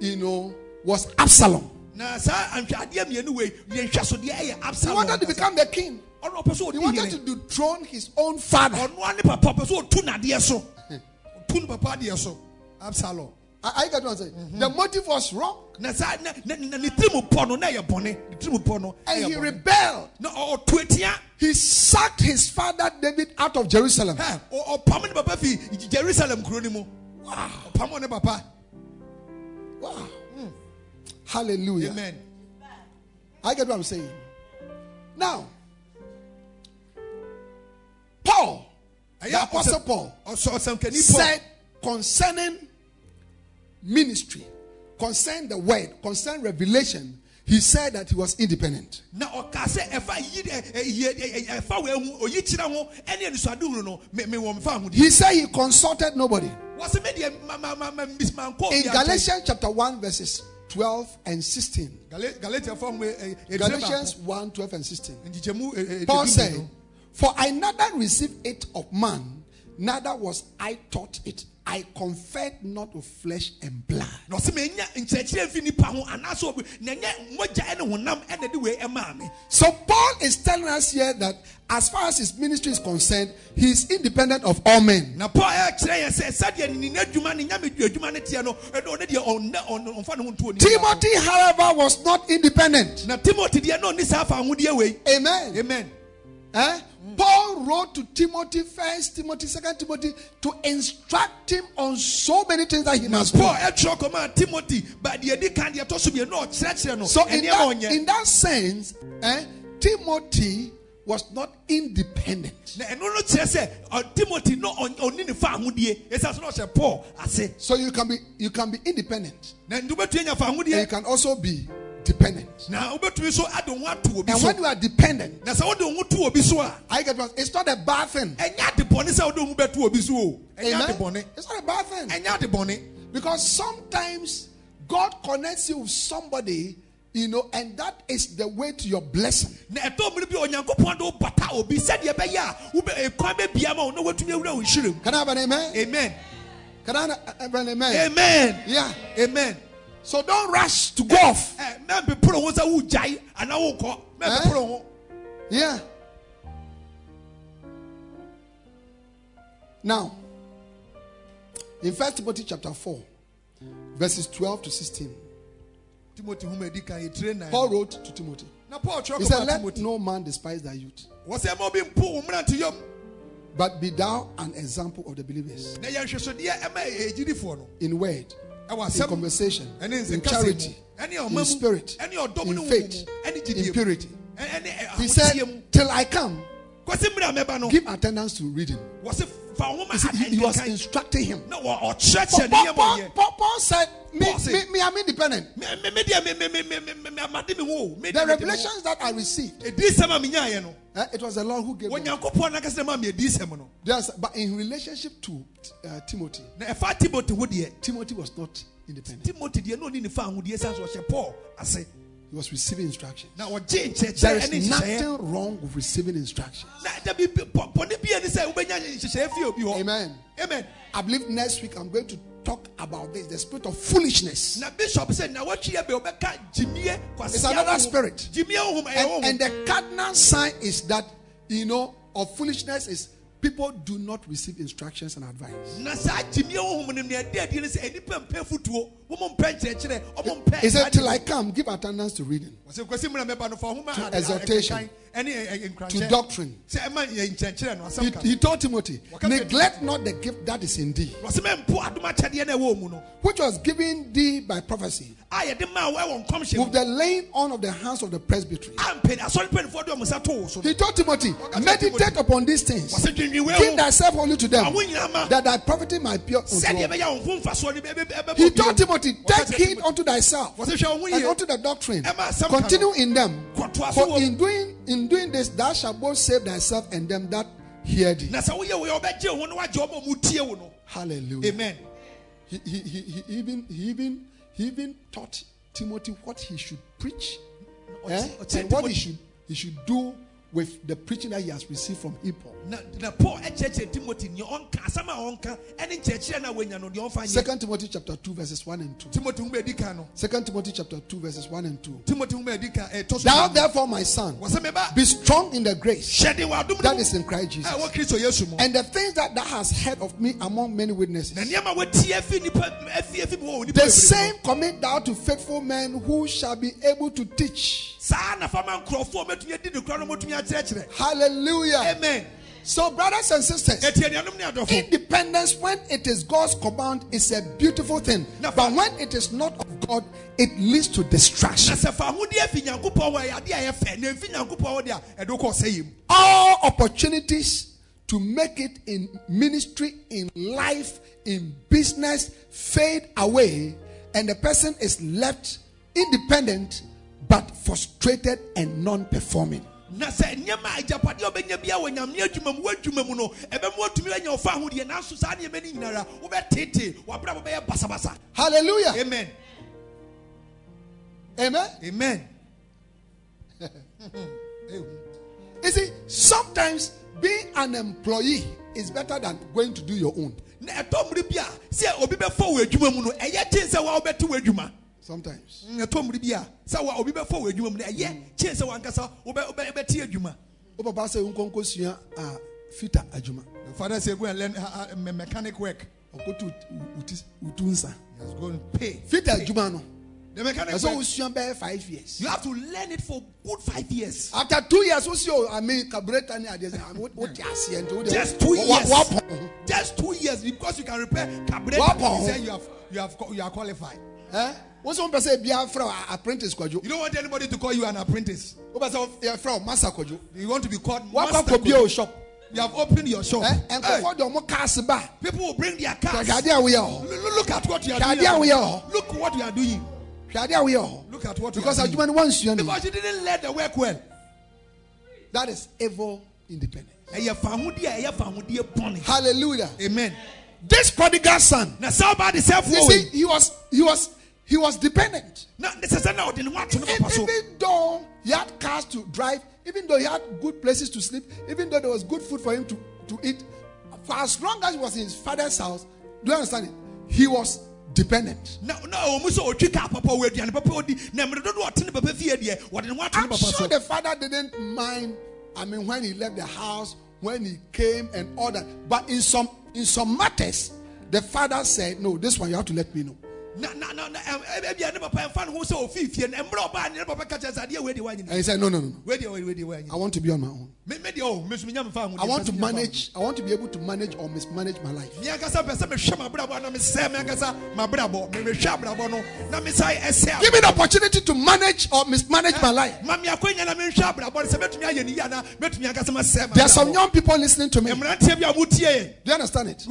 you know, was Absalom. na saa antwadeɛ mmienu wei yɛ nhwɛsodeɛ ɛyɛ He wanted to become the king. He wanted to dethrone his own father. ɔnoa ne papa ɔpɛ sɛ ɔtu nadeɛ so ɔtu ne papa adeɛ so absalom I, I get what I'm saying. The motive was wrong. And he rebelled. na ɔ- ɔtu atia He sacked his father David out of Jerusalem. ɛ ɔ- ɔpam ne papa fi jerusalem kuro no mu Wow. ɔpam ne papa Wow. Hmm. Hallelujah. amen I get what I'm saying. Now, Paul, the Apostle Paul, ɔsɔ ɔsɛnkani pɔ said concerning ministry, concerning the word, concerning revelation, he said that he was independent. He said he consulted nobody. In. Galatians chapter 1, verses 12 and 16. Gala- galatiafoɔ ho ɛ- ɛ- ɛtire Galatians 1, 12 and 16. nkyekyɛmu ɛ- ɛ- Paul said. For I neither received it of man, neither was I taught it. I conferred not with flesh and blood. na ɔsɛ menya nkyerɛkyerɛ mfi nipa ho anaasɛ obi na ɛnyɛ mogya ɛne honam ɛna de wei ɛmaa me So Paul is telling us here that as far as his ministry is concerned, he is independent of all men. na paul ɛkyerɛ yɛn sɛ sɛdeɛ ne n'adwuma ne nyame dua adwuma no teɛ no ɛde ɔne deɛ ɔnnɛ ɔn- ne ho nto onipa Timothy, however, was not independent. na timothy deɛ na ɔne saa fa ahodeɛ wei Amen. amen Eh? Paul wrote to Timothy, First Timothy, Second Timothy, to instruct him on so many things that he must do. paul kɔma timothy ba deɛ di kan deɛ ɛtɔ so mmienu na no So in that, in that sense, eh, Timothy was not independent. na ɛno no kyerɛ sɛ ɔ- timothy no ɔn- ɔne ne fa ahodeɛ ɛsiane so na ɔhyɛ paul So you can be you can be independent, na nti wobɛtumi and you can also be dependent. na wobɛtumi so ade wo ho ato obi And when you are dependent, na sɛ wode wo ho to obi so a I get what it's not a bad thing. ɛnyɛ ade bɔne sɛ wode wo ho bɛto obi so o Amen. It's not a bad thing. ɛnyɛ ade bɔne Because sometimes God connects you with somebody, you know, and that is the way to your blessing. na ɛtɔ mmere bi a onyankopɔn de wo bata obi sɛdeɛ ɛbɛyɛ a wobɛ eh, ɛkwan bɛbia ma wo na woatumi awura wo nhyiram Can I have an amen? amen Can I have an amen? amen Yeah. amen So don't rush to go off. ɛ mɛmpeporo ho sɛ wogyae anaa wokɔ mɛmpeporo ho Yeah. Now, in First Timothy chapter 4, verses 12 to 16, timothy homa adi kan yɛtire Paul wrote to Timothy. na paul twerɛ He said, Let timothy. no man despise thy youth, wɔ sɛ ma obi mpo wo mmeranteyam but be thou an example of the believers. Na yɛ nhwɛsodeɛ ɛma ɛgyidifoɔ no in word, in conversation, in charity, in spirit, in faith, in purity. He said, Till I come, kwasi mmerɛ a mɛba no give attendance to reading. wɔ se fa wo homa You see, he, he was instructing him. Paul, ɔkyerɛkyerɛ ne Paul, Paul, Paul- Paul said, me, me, me, I'm independent. The deɛ me deɛ me ho. revelations that I received, ɛdi sɛm a menyaeɛ no eh, it was the Lord who gave them. onyankopɔn no akasɛ ma me no Yes, but in relationship to uh, Timothy, na ɛfa timothy ho deɛ Timothy was not independent. timothy deɛ na ɔne ne fa ahodeɛ sa so ɔhyɛ paul ase He was receiving instructions. There is nothing wrong with receiving instructions. na dabi bɔne bia ne sɛ wobɛnya nhyehyɛeɛ fie obi hɔ Amen. amen I believe next week I'm going to talk about this the spirit of foolishness. na bishop sɛ na watwi yɛ bɛ wobɛka gyimie It's another spirit. gyimie honhom ɛyɛ And, and the cardinal sign is that, you know, of foolishness is people do not receive instructions and advice. na saa gyimie honhom no nea ɛde adi ne sɛ ɛnipa mpɛ fotuo wɔmɔ mpɛ nkyerɛkyerɛ ɔmɔ mpɛ He said, Till I come, give attendance to reading, wɔsɛ kwasi mmara mɛba no fa homa To exhortation, ɛ- ɛ- eh, eh, to doctrine. yɛ eh, He, he told Timothy, Neglect not the gift that is in thee, wɔsɛ mɛmpo adom akyɛdeɛ no ɛwɔ mu no. Which was given thee by prophecy, a yɛde maa wo ɛwɔ nkɔmhyɛ mu with the laying on of the hands of the presbytery. a mpani asɔre mpanifoɔ de ɔmo nsa too wo so He told Timothy, Meditate upon these things, give thyself only to them, awo nyinaa ma that thy property might be He told Timothy, Take heed unto thyself wɔsɛ hwɛ wo ho and unto the doctrine. Ɛma asɛm ka Continue in them. For in doing in doing this, thou shalt both save thyself and them that hear thee. na sɛ woyɛ wei a wobɛgye wo ho na woagye ɔma mu tie wo no Hallelujah. amen He, he, he, he even he even he even taught Timothy what he should preach eh, and what he should he should do with the preaching that he has received from Paul. na na paul ɛkyerɛkyerɛ timothy nea ɔnka asɛm a ɔnka ɛne nkyerɛkyerɛ no a wanya no deɛ ɔmfa nyɛ Second Timothy chapter 2, verses 1 and 2. timothy ho bɛdi kan no Second Timothy chapter 2, verses 1 and 2. timothy ho bɛdi kan ɛtɔ so Thou therefore, my son, be strong in the grace hyɛde wɔ adom that is in Christ Jesus. Eh, a ɛwɔ kristo yesu mu And the things that thou hast heard of me among many witnesses. na nneɛma wɔtie afi nipa afi afi mu wɔ nipa The same commit thou to faithful men who shall be able to teach. Saa na fama nkurɔfoɔ a mɛtumi adi ne kora no mɔtumi akyerɛkyerɛ Hallelujah. amen So, brothers and sisters, ɛtie anuanom ne adɔfo independence, when it is God's command, is a beautiful thing. But when it is not of God, it leads to na distraction. sɛ fa ahodeɛ afi nyankopɔn hɔ a ɛyɛ adeɛ a ɛyɛ fɛ na ɛmfi nyankopɔn hɔ deɛ a ɛde wokɔ ɔsɛ yim All opportunities to make it in ministry, in life, in business fade away and the person is left independent but frustrated and non-performing. Na sɛ nneɛma agyapadeɛ ɔbɛnya bia wɔ nyame adwuma mu w'adwuma mu no ɛbɛma watumi anya ɔfa ahodeɛ nanso saa nneɛma no nyinara wobɛtete wabrabɔ bɛyɛ basabasa Hallelujah. amen Amen. amen You see, sometimes being an employee is better than going to do your own. na ɛtɔ mmere bi a sɛ obi bɛfɔ wɔ adwuma mu no ɛyɛ kyen sɛ wa wobɛte wɔ adwuma Sometimes. ɛtɔ mmere bi a sɛ wa obi bɛfɔ wɔ adwuma mu no ɛyɛ kyen sɛ wankasa wobɛ- wobɛ- wobɛte adwuma O papa sua fita adwuma. father say go and learn uh, uh, mechanic work Okotu uti utunsa. he has to pay Fita adwuma no. the mechanic Eso work usua be 5 years. you have to learn it for good five years After 2 years we see oh, I mean carburetor ni ade say what what ase ento de. just two years wa- just two years because you can repair carburetor he say you have you have you are qualified Eh? Wọ́n pẹ̀ sẹ́ ebi apprentice kwadwo. you don't want anybody to call you an apprentice Wọ́n pẹ̀ sẹ́ yẹ fẹ́ master kwadwo. you want to be called master o shop. you have opened your shop Eh? Hey, ɔmo kaasi people will bring their cars Hwɛ ade a woyɛ hɔ. Look at what you are doing ade a woyɛ hɔ. look what you are doing Hwɛ ade a woyɛ hɔ. look at what Because you are doing adwuma ni wọ́n nsua ni. because you didn't let the work well That is evil independence. ɛyɛ fahodie a ɛyɛ fahodie bɔne Hallelujah. amen This prodigal son. Now somebody sɛ You see, he was he was he was dependent. na ne sɛ sɛ na ɔde ne ho ato ne papa so Even though he had cars to drive, even though he had good places to sleep, even though there was good food for him to, to eat, for as long as he was in his father's house, do you understand it? He was dependent. na na ɔmu sɛ ɔtwi kaa papa wɔ aduane papa ɔdi na mmerɛ dodo ɔte ne papa fie deɛ wɔde ne ho ato ne I'm sure the father didn't mind. I mean, when he left the house, when he came and all that. But in some in some matters, the father said, "No, this one you have to let me know." And he said, "No, no, no, no. wei deɛ wei wei deɛ I want to be on my own. me me deɛ o me so menya memfa ho I want to manage. I want to be able to manage or mismanage my life." me ankasa pɛ sɛ mehwɛ m'abrabɔ na mesɛe me ankasa m'abrabɔ me mehwɛ abrabɔ no na mesae ɛsɛ Give me the opportunity to manage or mismanage my eh, life. ma me akwanya na menhwɛ abrabɔ no sɛ mɛtumi ayɛ ne yie anaa mɛtumi ankasa masɛe There are some young people listening to me. Do mmeranteɛ bi a motie you understand it?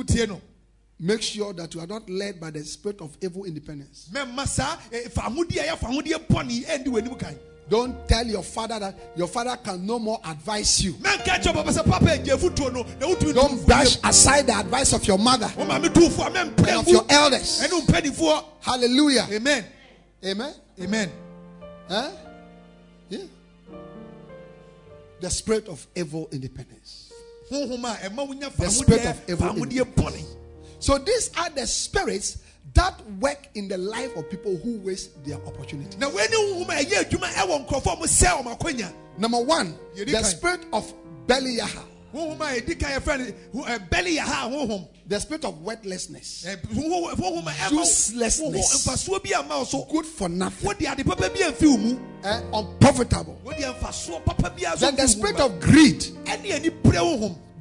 Make sure that you are not led by the spirit of evil independence. mɛma saa fahodie a ɛyɛ fahodie bɔne ɛndi w'anim kan Don't tell your father that your father can no more advise you. mɛnka kyɛ papa sɛ papa agye fotuo no na wotumi Don't brush aside the advice of your mother wo maame tufoɔ a and of your elders. Hallelujah. amen Amen. amen Huh? Yeah. The spirit of evil independence. honhom a ɛma wonya The spirit of evil bɔne So these are the spirits that work in the life of people who waste their opportunity. na wei ne honhom a ɛyɛ adwuma ɛwɔ nkurɔfoɔ a mo sɛ ɔmo Number one, the spirit of Belial, honhom a ɛdi kan yɛfrɛ no ɛ, bɛli yɛ ha honhom the spirit of worthlessness, Ɛ, honhom honhom a ɛma wo- Uselessness. honhom mfasoɔ bi ama wo so good for nothing, wode ade papa bi amfi wo mu eh, unprofitable. wode mfasoɔ papa bi aso Then the spirit of greed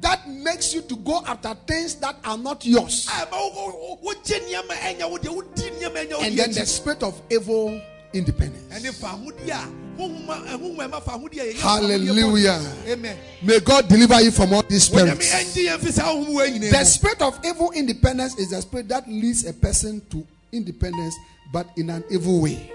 ɛne ani pere honhom that makes you to go after things that are not yours. And then the spirit of evil independence. ɛne fa ahodie a honhom a honhom a ɛma fa ahodie a yɛyɛ fa ahodie Hallelujah. amen May God deliver you from all these spirits. ɛngye yɛn fi saa honhom wei nyinaa The spirit of evil independence is the spirit that leads a person to independence, but in an evil way.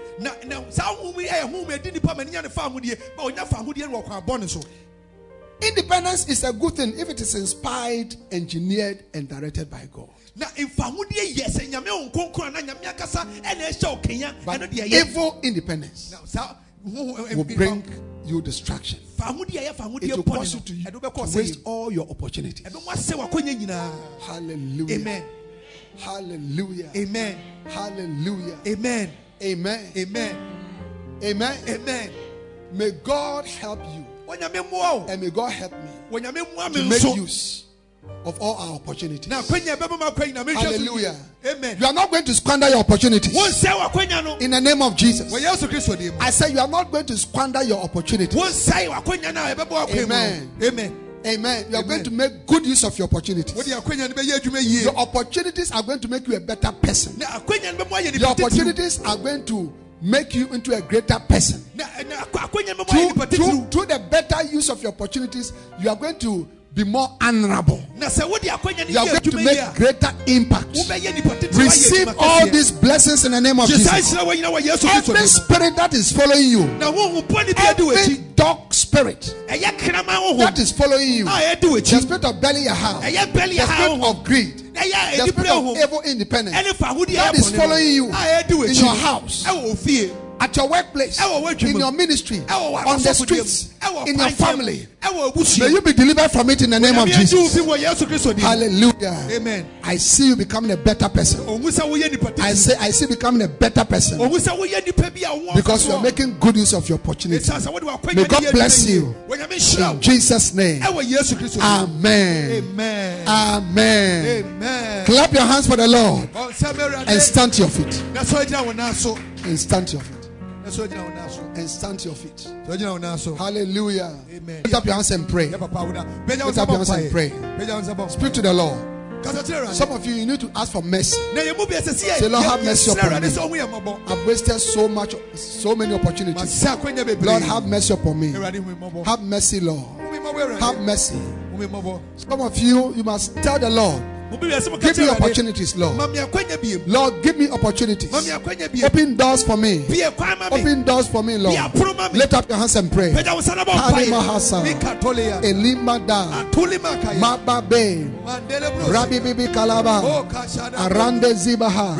Independence is a good thing if it is inspired, engineered, and directed by God. na mfa ahodie yɛ sɛ nyame wo nkonkron na nyame akasa ɛna ɛhyɛ wo kanya But ɛno deɛ yɛ evil independence na saa honhom will bring you distraction. fa ahodie a ɛyɛ fa ahodie It will cause you to, to waste all your opportunities. ɛbɛmu asɛ wakonya nyinaa Hallelujah. amen Hallelujah. amen Hallelujah. amen Amen. amen Amen. amen May God help you wɔnyame mmoa wo and may God help me to make use of all our opportunities. na akwanya ɛbɛbɛ ma akwanya na mehwɛ so Hallelujah. amen You are not going to squander your opportunities. wonsɛe wakwanya no In the name of Jesus. wɔ yesu kristo deɛ mu I say you are not going to squander your opportunities. wonsɛe wakwanya no a ɛbɛbɔ wakwan Amen. amen Amen. You are Amen. going to make good use of your opportunities. wode akwanya no bɛyɛ adwuma yie Your opportunities are going to make you a better person. na akwanya no bɛmu ayɛ Your opportunities are going to make you into a greater person. na na akwa- akwanya no bɛmu ayɛ Through, through, through the better use of your opportunities, you are going to be more honorable. na sɛ wode akwanya no You are going to make greater impact. wobɛyɛ nipa tete Receive all these blessings in the name of Jesus. nhyira wɔ nyina wɔ yesu kristo Every spirit that is following you, na honhom bɔne bi adi every dog spirit that is following you, the spirit of Belial the spirit of greed, the spirit of evil independence that is following you no a ɛdi in your house, at your workplace, in your ministry, on the streets, in your family. May you be delivered from it in the name of Nyame agye wo Jesus. fi wɔ yesu kristo dim Hallelujah. amen I see you becoming a better person. ɔhu sɛ woyɛ nipa I say, I see you becoming a better person ɔhu sɛ woyɛ nipa bi a wo because you are making good use of your opportunity. ɛsiane sɛ wode w'akwanya May God bless you. yie. Wɔnyame nhyira In Jesus' name. ɛwɔ yesu kristo dim Amen. amen Amen. amen Clap your hands for the Lord and awurade stand to your feet. na sɛ ɔgyina wo nan so And stand to your feet. Na sɛ ɔgyina wo nan so And stand to your feet. sɛ ɔgyina wo nan so Hallelujah. Amen. Lift up your hands and pray. yɛ papa wo na bɛgya wo Lift up your hands and pray. bɛgya wo nsa bɔ Speak to the Lord. Some of you, you need to ask for mercy. na yɛ mu bi ɛsɛ sɛ Say, Lord, have mercy upon me. sɛ ɔho yɛ mmɔbɔ I've wasted so much, so many opportunities. masɛ akwanya bebree Lord, have mercy upon me. awurade hu me mmɔbɔ Have mercy, Lord. Have mercy. hu me mmɔbɔ Some of you, you must tell the Lord, mo bi wiase mo ka give me opportunities, Lord. ma me akwanya biem. Lord, give me opportunities. ma me akwanya biem. Open doors for me. bie kwan ma me. Open doors for me, Lord. bie aporo ma me. Lift up your hands and pray. bɛgya wo nsa na bɔ Halima Hassan. mpaeɛ mikatolia Elimada, Mababe, Rabbi Bibi Kalaba, Arande Zibaha,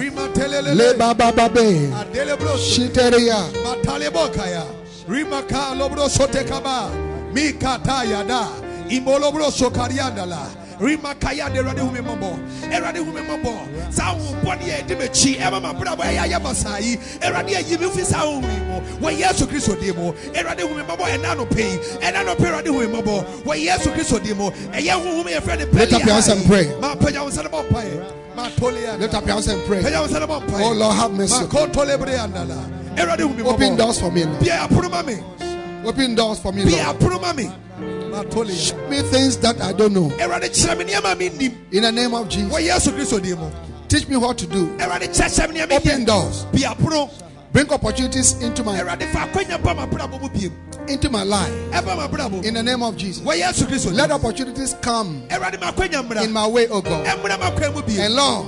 Bababe, adele bros Shiteria, matalebo kaya rima ka lobro sote kaba mikata yada imolobro sokariandala rima kaya de erade hu me mmɔbɔ erade hu me mmɔbɔ saa ahohombɔne yɛ ɛde m'akyi ɛma m'abrabɔ ɛyɛ ayɛ basaa yi erade ayi me mfi saa yi mu wɔ yesu kristo din mu erade hu me mmɔbɔ ɛna anɔpɛ yi ɛna anɔpɛ erade hu me mmɔbɔ wɔ yesu kristo din mu ɛyɛ honhom yɛfrɛ ne Lift up your hands and pray. mapagya wo nsa no bɔ mpaeɛ Lift up your hands and pray. pagya wo nsa no bɔ mpaeɛ Oh Lord, have mercy. makotole bere andala erade hu me Open doors for me, Lord. bia apono me Open doors for me, bia Lord. apono ma me Show me things that I don't know. erade kyerɛ me nneɛma me nnim In the name of Jesus, wɔ yesu kristo din mu. Teach me what to do. erade kyerɛkyerɛ me nneɛma Open doors. Bring opportunities into my erade fa akwanya ba m'abrabɔ mu biem. into my life. In the name of Jesus, wɔ yesu kristo let opportunities come erade m'akwanya mmra. in my way, oh God. ɛmmra m'akwan mu biem. And Lord,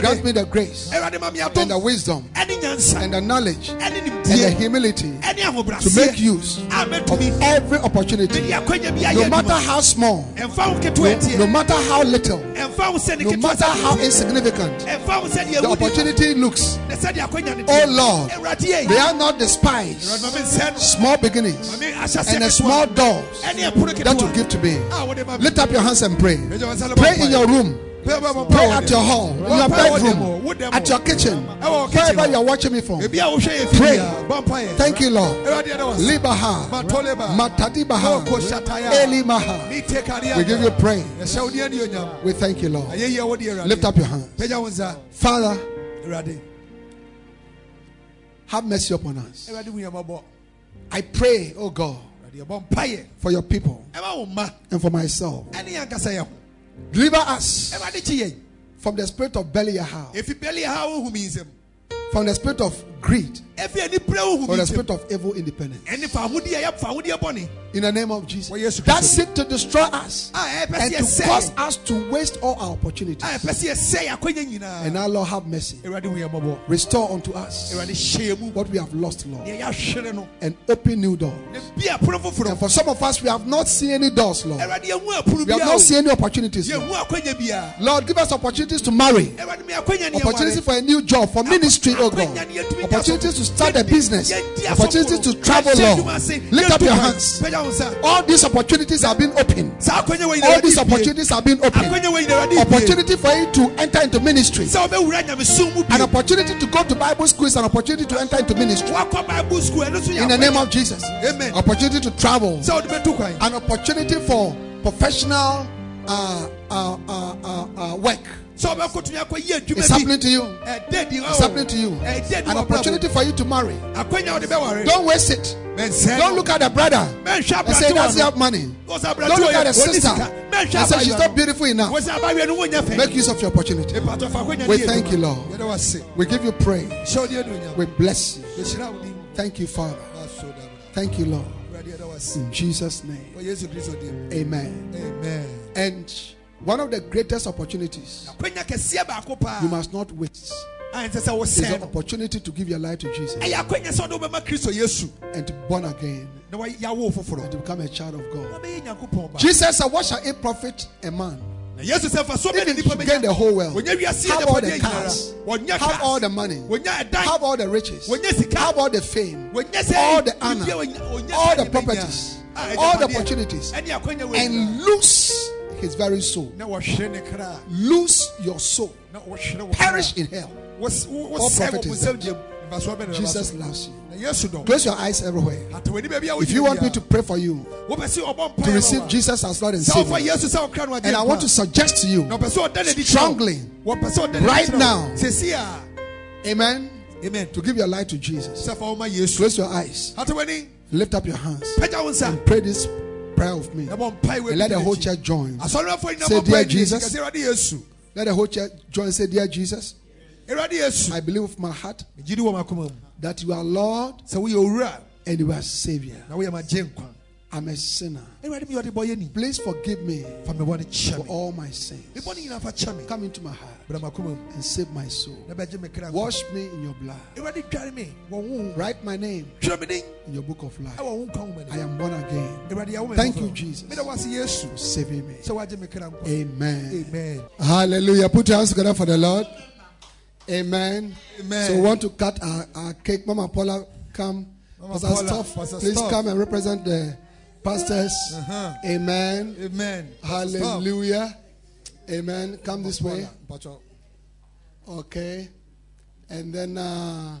grant me the grace erade ma me and the wisdom and the knowledge and the humility to make use a of every opportunity, mede akwanya bi no matter how small, ketewa no matter how little, ɛmfa wo sɛ ne no matter how insignificant ɛmfa wo sɛ deɛ the opportunity looks. ne sɛ deɛ akwanya Oh. Lord, Awurade yɛ May yi. I not Awurade despise ma me nsɛ no. small beginnings Ma me ahyɛseɛ and the small doors that you give to me. a me. Lift up your hands and pray. Megya wo nsa no bɔ Pray in your room. Pray bɔ mpaeɛ Pray wɔ at your hall, in your mpaeɛ wɔ dem o, bedroom, at your kitchen, wherever you are watching me from. Ebi a wohwɛ yɛ fi Pray. mpaeɛ. Thank you, Lord. Awurade yɛda wo. Libaha. Matadibaha. Elimaha. We give you praise. Yɛhyɛ wo din anuonyam. We thank you, Lord. Ayɛyi a wode Awurade. Lift up your hands. Pagya wo nsa. Father, have mercy upon us. Awurade hu yɛn mmɔbɔ. I pray, oh God, for your people Ɛma wo mma and for myself. Ɛne yɛn ankasa yɛn ho. Deliver us Awurade kyi yɛn. from the spirit of Belial, Efi bɛli ha wo hu mi nsɛm. from the spirit of greed, Efi ani pere wo hu from mi the spirit of evil independence. Ɛne fa ahodeɛ yɛ fa ahodeɛ bɔne. In the name of Jesus. That seek to destroy ah, us ah, eh, and to cause us to waste all our opportunities. Ah, eh, a ɛpɛ sɛ yɛsɛe akwanya nyinaa. And now, Lord, have mercy. Awurade hu yɛn mmɔbɔ. Restore unto us Awurade hyɛ yɛn mu. what we have lost, Lord, Deɛ yɛahwere no. and open new doors. Ne bi apono foforɔ. And for some of us, we have not seen any doors, Lord. Awurade yɛn hu apono We have not seen any opportunities. Lord. hu akwanya biara. Lord, give us opportunities to marry, Awurade mi akwanya ni opportunity for a new job, for ministry, oh God, opportunities to start a business, opportunities to travel, Lord. Lift up your hands. Pagya wo nsa. All these opportunities have been opened. Saa akwanya wɔ yi na All these opportunities have been opened. Akwanya wɔ yi na Awurade bie. Opportunity for you to enter into ministry. Sɛ wobɛwura nyamesom mu An opportunity to go to Bible school is an opportunity to enter into ministry. Wakɔ Bible school ɛno nso yɛ In the name of Jesus. Amen. Opportunity to travel. Sɛ wode bɛtu kwan. An opportunity for professional uh, uh, uh, uh, uh, work. Sɛ wobɛkɔtumi akɔyɛ adwuma It's happening to you. Hɔ It's happening to you. An opportunity for you to marry. brabɔ. Akwanya wode bɛware. Don't waste it. Don't look at the brother and say, aberante Does he have money? Don't look at the sister and say, She's not beautiful enough. Wɔsɛ abayewa no wonyɛ fɛ. Make use of your opportunity. Epatɔ fa akwanya We thank you, Lord. Yɛda wo ase. We give you praise. Hyɛ wo din anuonyam. We bless you. Yɛhyira wo din. Thank you, Father. Bra. Thank you, Lord. Awurade, yɛda wo ase. jesus In Jesus' name. wɔ yesu kristo dim Amen. amen And one of the greatest opportunities akwanya kɛseɛ baako paa. you must not waste is no opportunity to give your life to Jesus. Ɛyɛ akwanya sɛ wode wobɛma kristo yesu. And to be born again. Na wayɛwo foforɔ and to become a child of God. wabɛyɛ nyankopɔn ba. Jesus said, What shall it profit a man? Na yesu sɛ fa so bɛ ne if he gain the whole world? Have all the cars, have all the money, have all the riches, have all the fame, all the honor, biribiara wɔnya- wɔnya all the properties, all the opportunities, ɛne akwanya wɔ nyinaa. and lose his very soul. na wɔhwere ne kra Lose your soul. na wɔhwere wo Perish in hell. All profit is bonsam gyam. Mfasoɔ bɛn na ɛbɛba Jesus loves you. na yesu dɔ Close your eyes everywhere. ata w'ani baabi a If you want me to pray for you wopɛ sɛ ɔbɔ to receive ma wo a, Jesus as Lord and Savior, yesu sɛ wo kra no agye and I want to suggest to you, na ɔpɛ sɛ ɔda n'adi kyerɛ wo. strongly, wɔpɛ sɛ ɔda n'adi right now, Amen, amen to give your life to Jesus. sɛ fa wo ma yesu Close your eyes. Lift up your hands pagya wo nsa and pray this prayer of me. na bɔ mpae And let the whole church join. Say, "Dear Jesus." Jesus awurade yesu Let the whole church join. Say, Dear Jesus, I believe with my heart megyidi wɔ m'akoma mu that you are Lord sɛ woyɛ owura and you are Savior. Na woyɛ magye nkwa I'm a sinner. awurade mi ɔde bɔyɛ ni Please forgive me fa me bɔne kyɛ for all my sins. me bɔne nyinaa fa Come into my heart bra m'akoma mu and save my soul. na bɛgye me kra. Wash me in your blood. awurade dware me Write my name in your book of life. ɛwɔ wo nkwa nwoma I am born again. awurade yɛwo me Thank you, Jesus. meda wo ase yesu Saving me. sɛ woagye me kra nkwa Amen. amen Hallelujah. Put your hands together for the Lord. Amen. Amen. So we want to cut our, our cake. Mama Paula, come. Mama Pastor Paula, Pastor please come and represent the pastors. Uh-huh. Amen. amen Hallelujah. Amen. Come this way. Okay. And then, uh,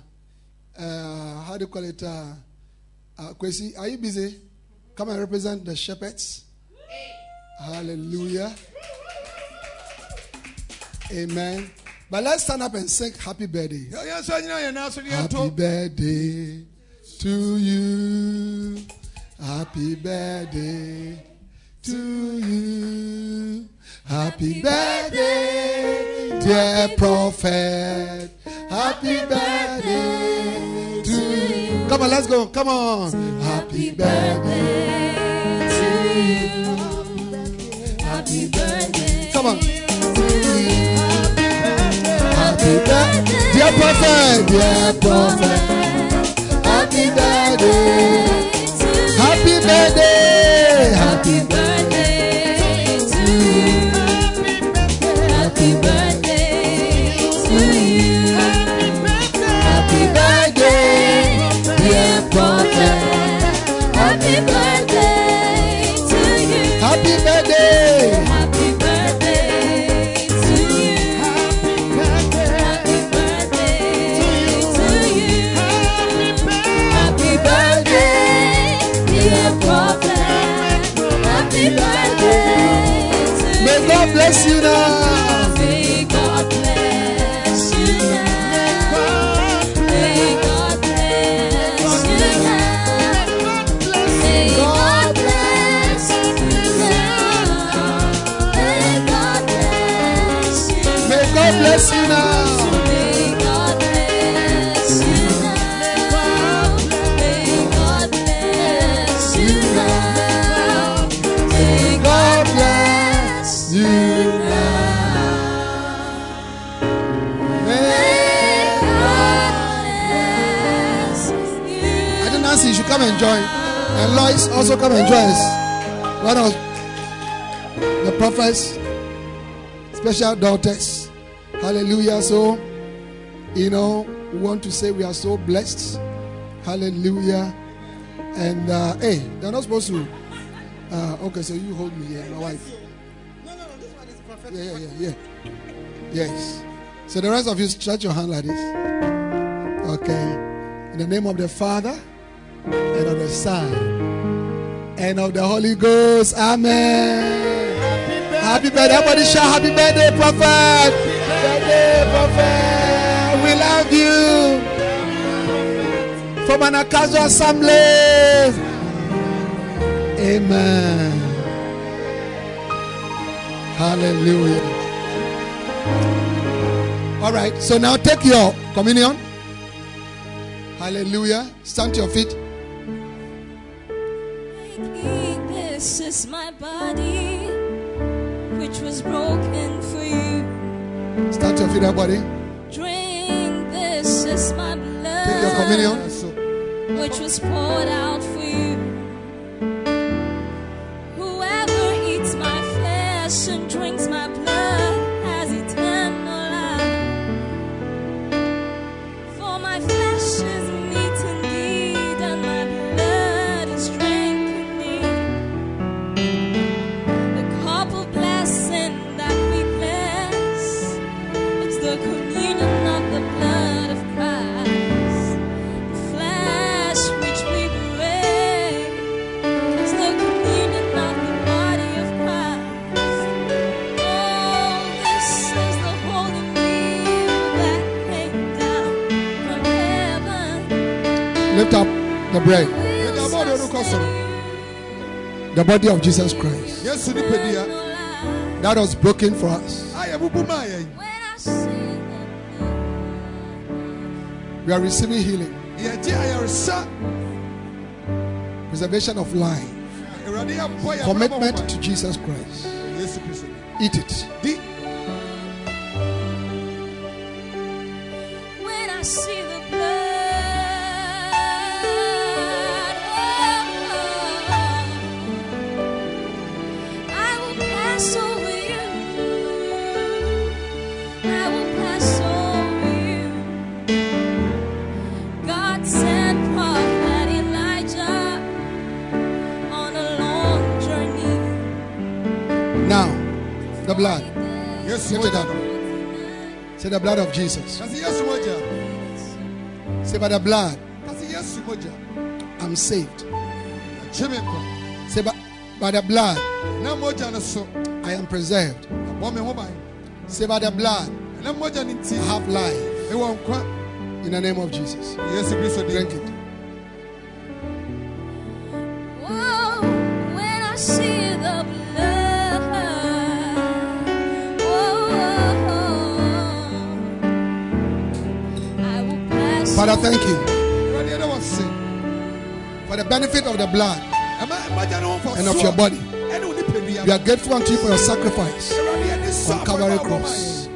uh, how do you call it? Uh, uh, Kwesi, are you busy? Come and represent the shepherds. Hallelujah. Amen. But let's stand up and sing happy birthday. Yɛ- yɛn nso nyinaa yɛn nan so ne Happy birthday to you. Happy birthday to you. Happy birthday, dear prophet. Happy birthday to you. Come on, let's go. Come on. Happy birthday to you. Happy birthday. Come on. Happy birthday, dear prophet, dear prophet. Happy birthday. Happy birthday. Happy Happy birthday bless you now. May God bless you now. May God bless you now. May God bless you now. May God bless you May God bless you now. Come and join. And Lois, also come and join us. One of the prophets, special daughters. Hallelujah. So, you know, we want to say we are so blessed. Hallelujah. And uh, hey, they're not supposed to. Uh, okay, so you hold me here, my wife. No, no, no, this one is prophetic. Yeah, yeah, yeah, yeah. Yes. So the rest of you stretch your hand like this. Okay. In the name of the Father and of the Son and of the Holy Ghost. Amen. Happy birthday. Everybody shout happy birthday, prophet. Happy Birthday, prophet. We love you. From Anagkazo assembly. Amen. Hallelujah. All right, so now take your communion. Hallelujah. Stand to your feet. This is my body, which was broken for you. Start your feet, everybody. Drink, this is my blood, Take your communion. which was poured out for the bread. This Ẹja bọ́ọ̀dù is orúkọ sọ̀rọ̀. The body of Jesus Christ that was broken for us. Ayẹ búbú máa yẹ yìí. When I see We are receiving healing, Ìyẹn jí ayẹrẹsá. preservation of life, Ìrọ̀lẹ́ yẹ bọ́ yẹ commitment to Jesus Christ. Eat it. Blood. Get it. Say the blood of Jesus. Say by the blood. I'm saved. Say by, by the blood. I am preserved. Say by the blood, Ẹ̀nà mọ́jà ni ti. I have life. In the name of Jesus. Kristo. Drink it. Father, thank you for the benefit of the blood and of your body. We are grateful unto you for your sacrifice on Calvary cross.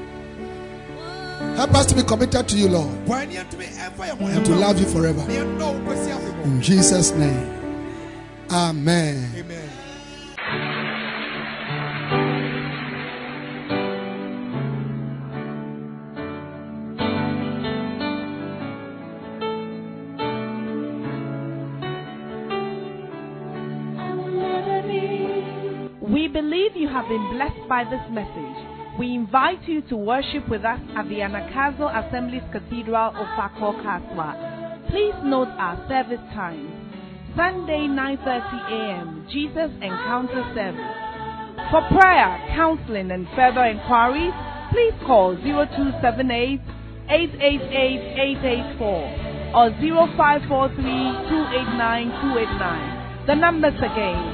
Help us to be committed to you, Lord, and to love you forever. In Jesus' name. Amen. Amen. By this message. We invite you to worship with us at the Anagkazo Assemblies Cathedral of Fakor Kaswa. Please note our service times. Sunday 9:30 a.m. Jesus Encounter Service. For prayer, counseling and further inquiries, please call 0278 888 884 or 0543 289 289. The numbers again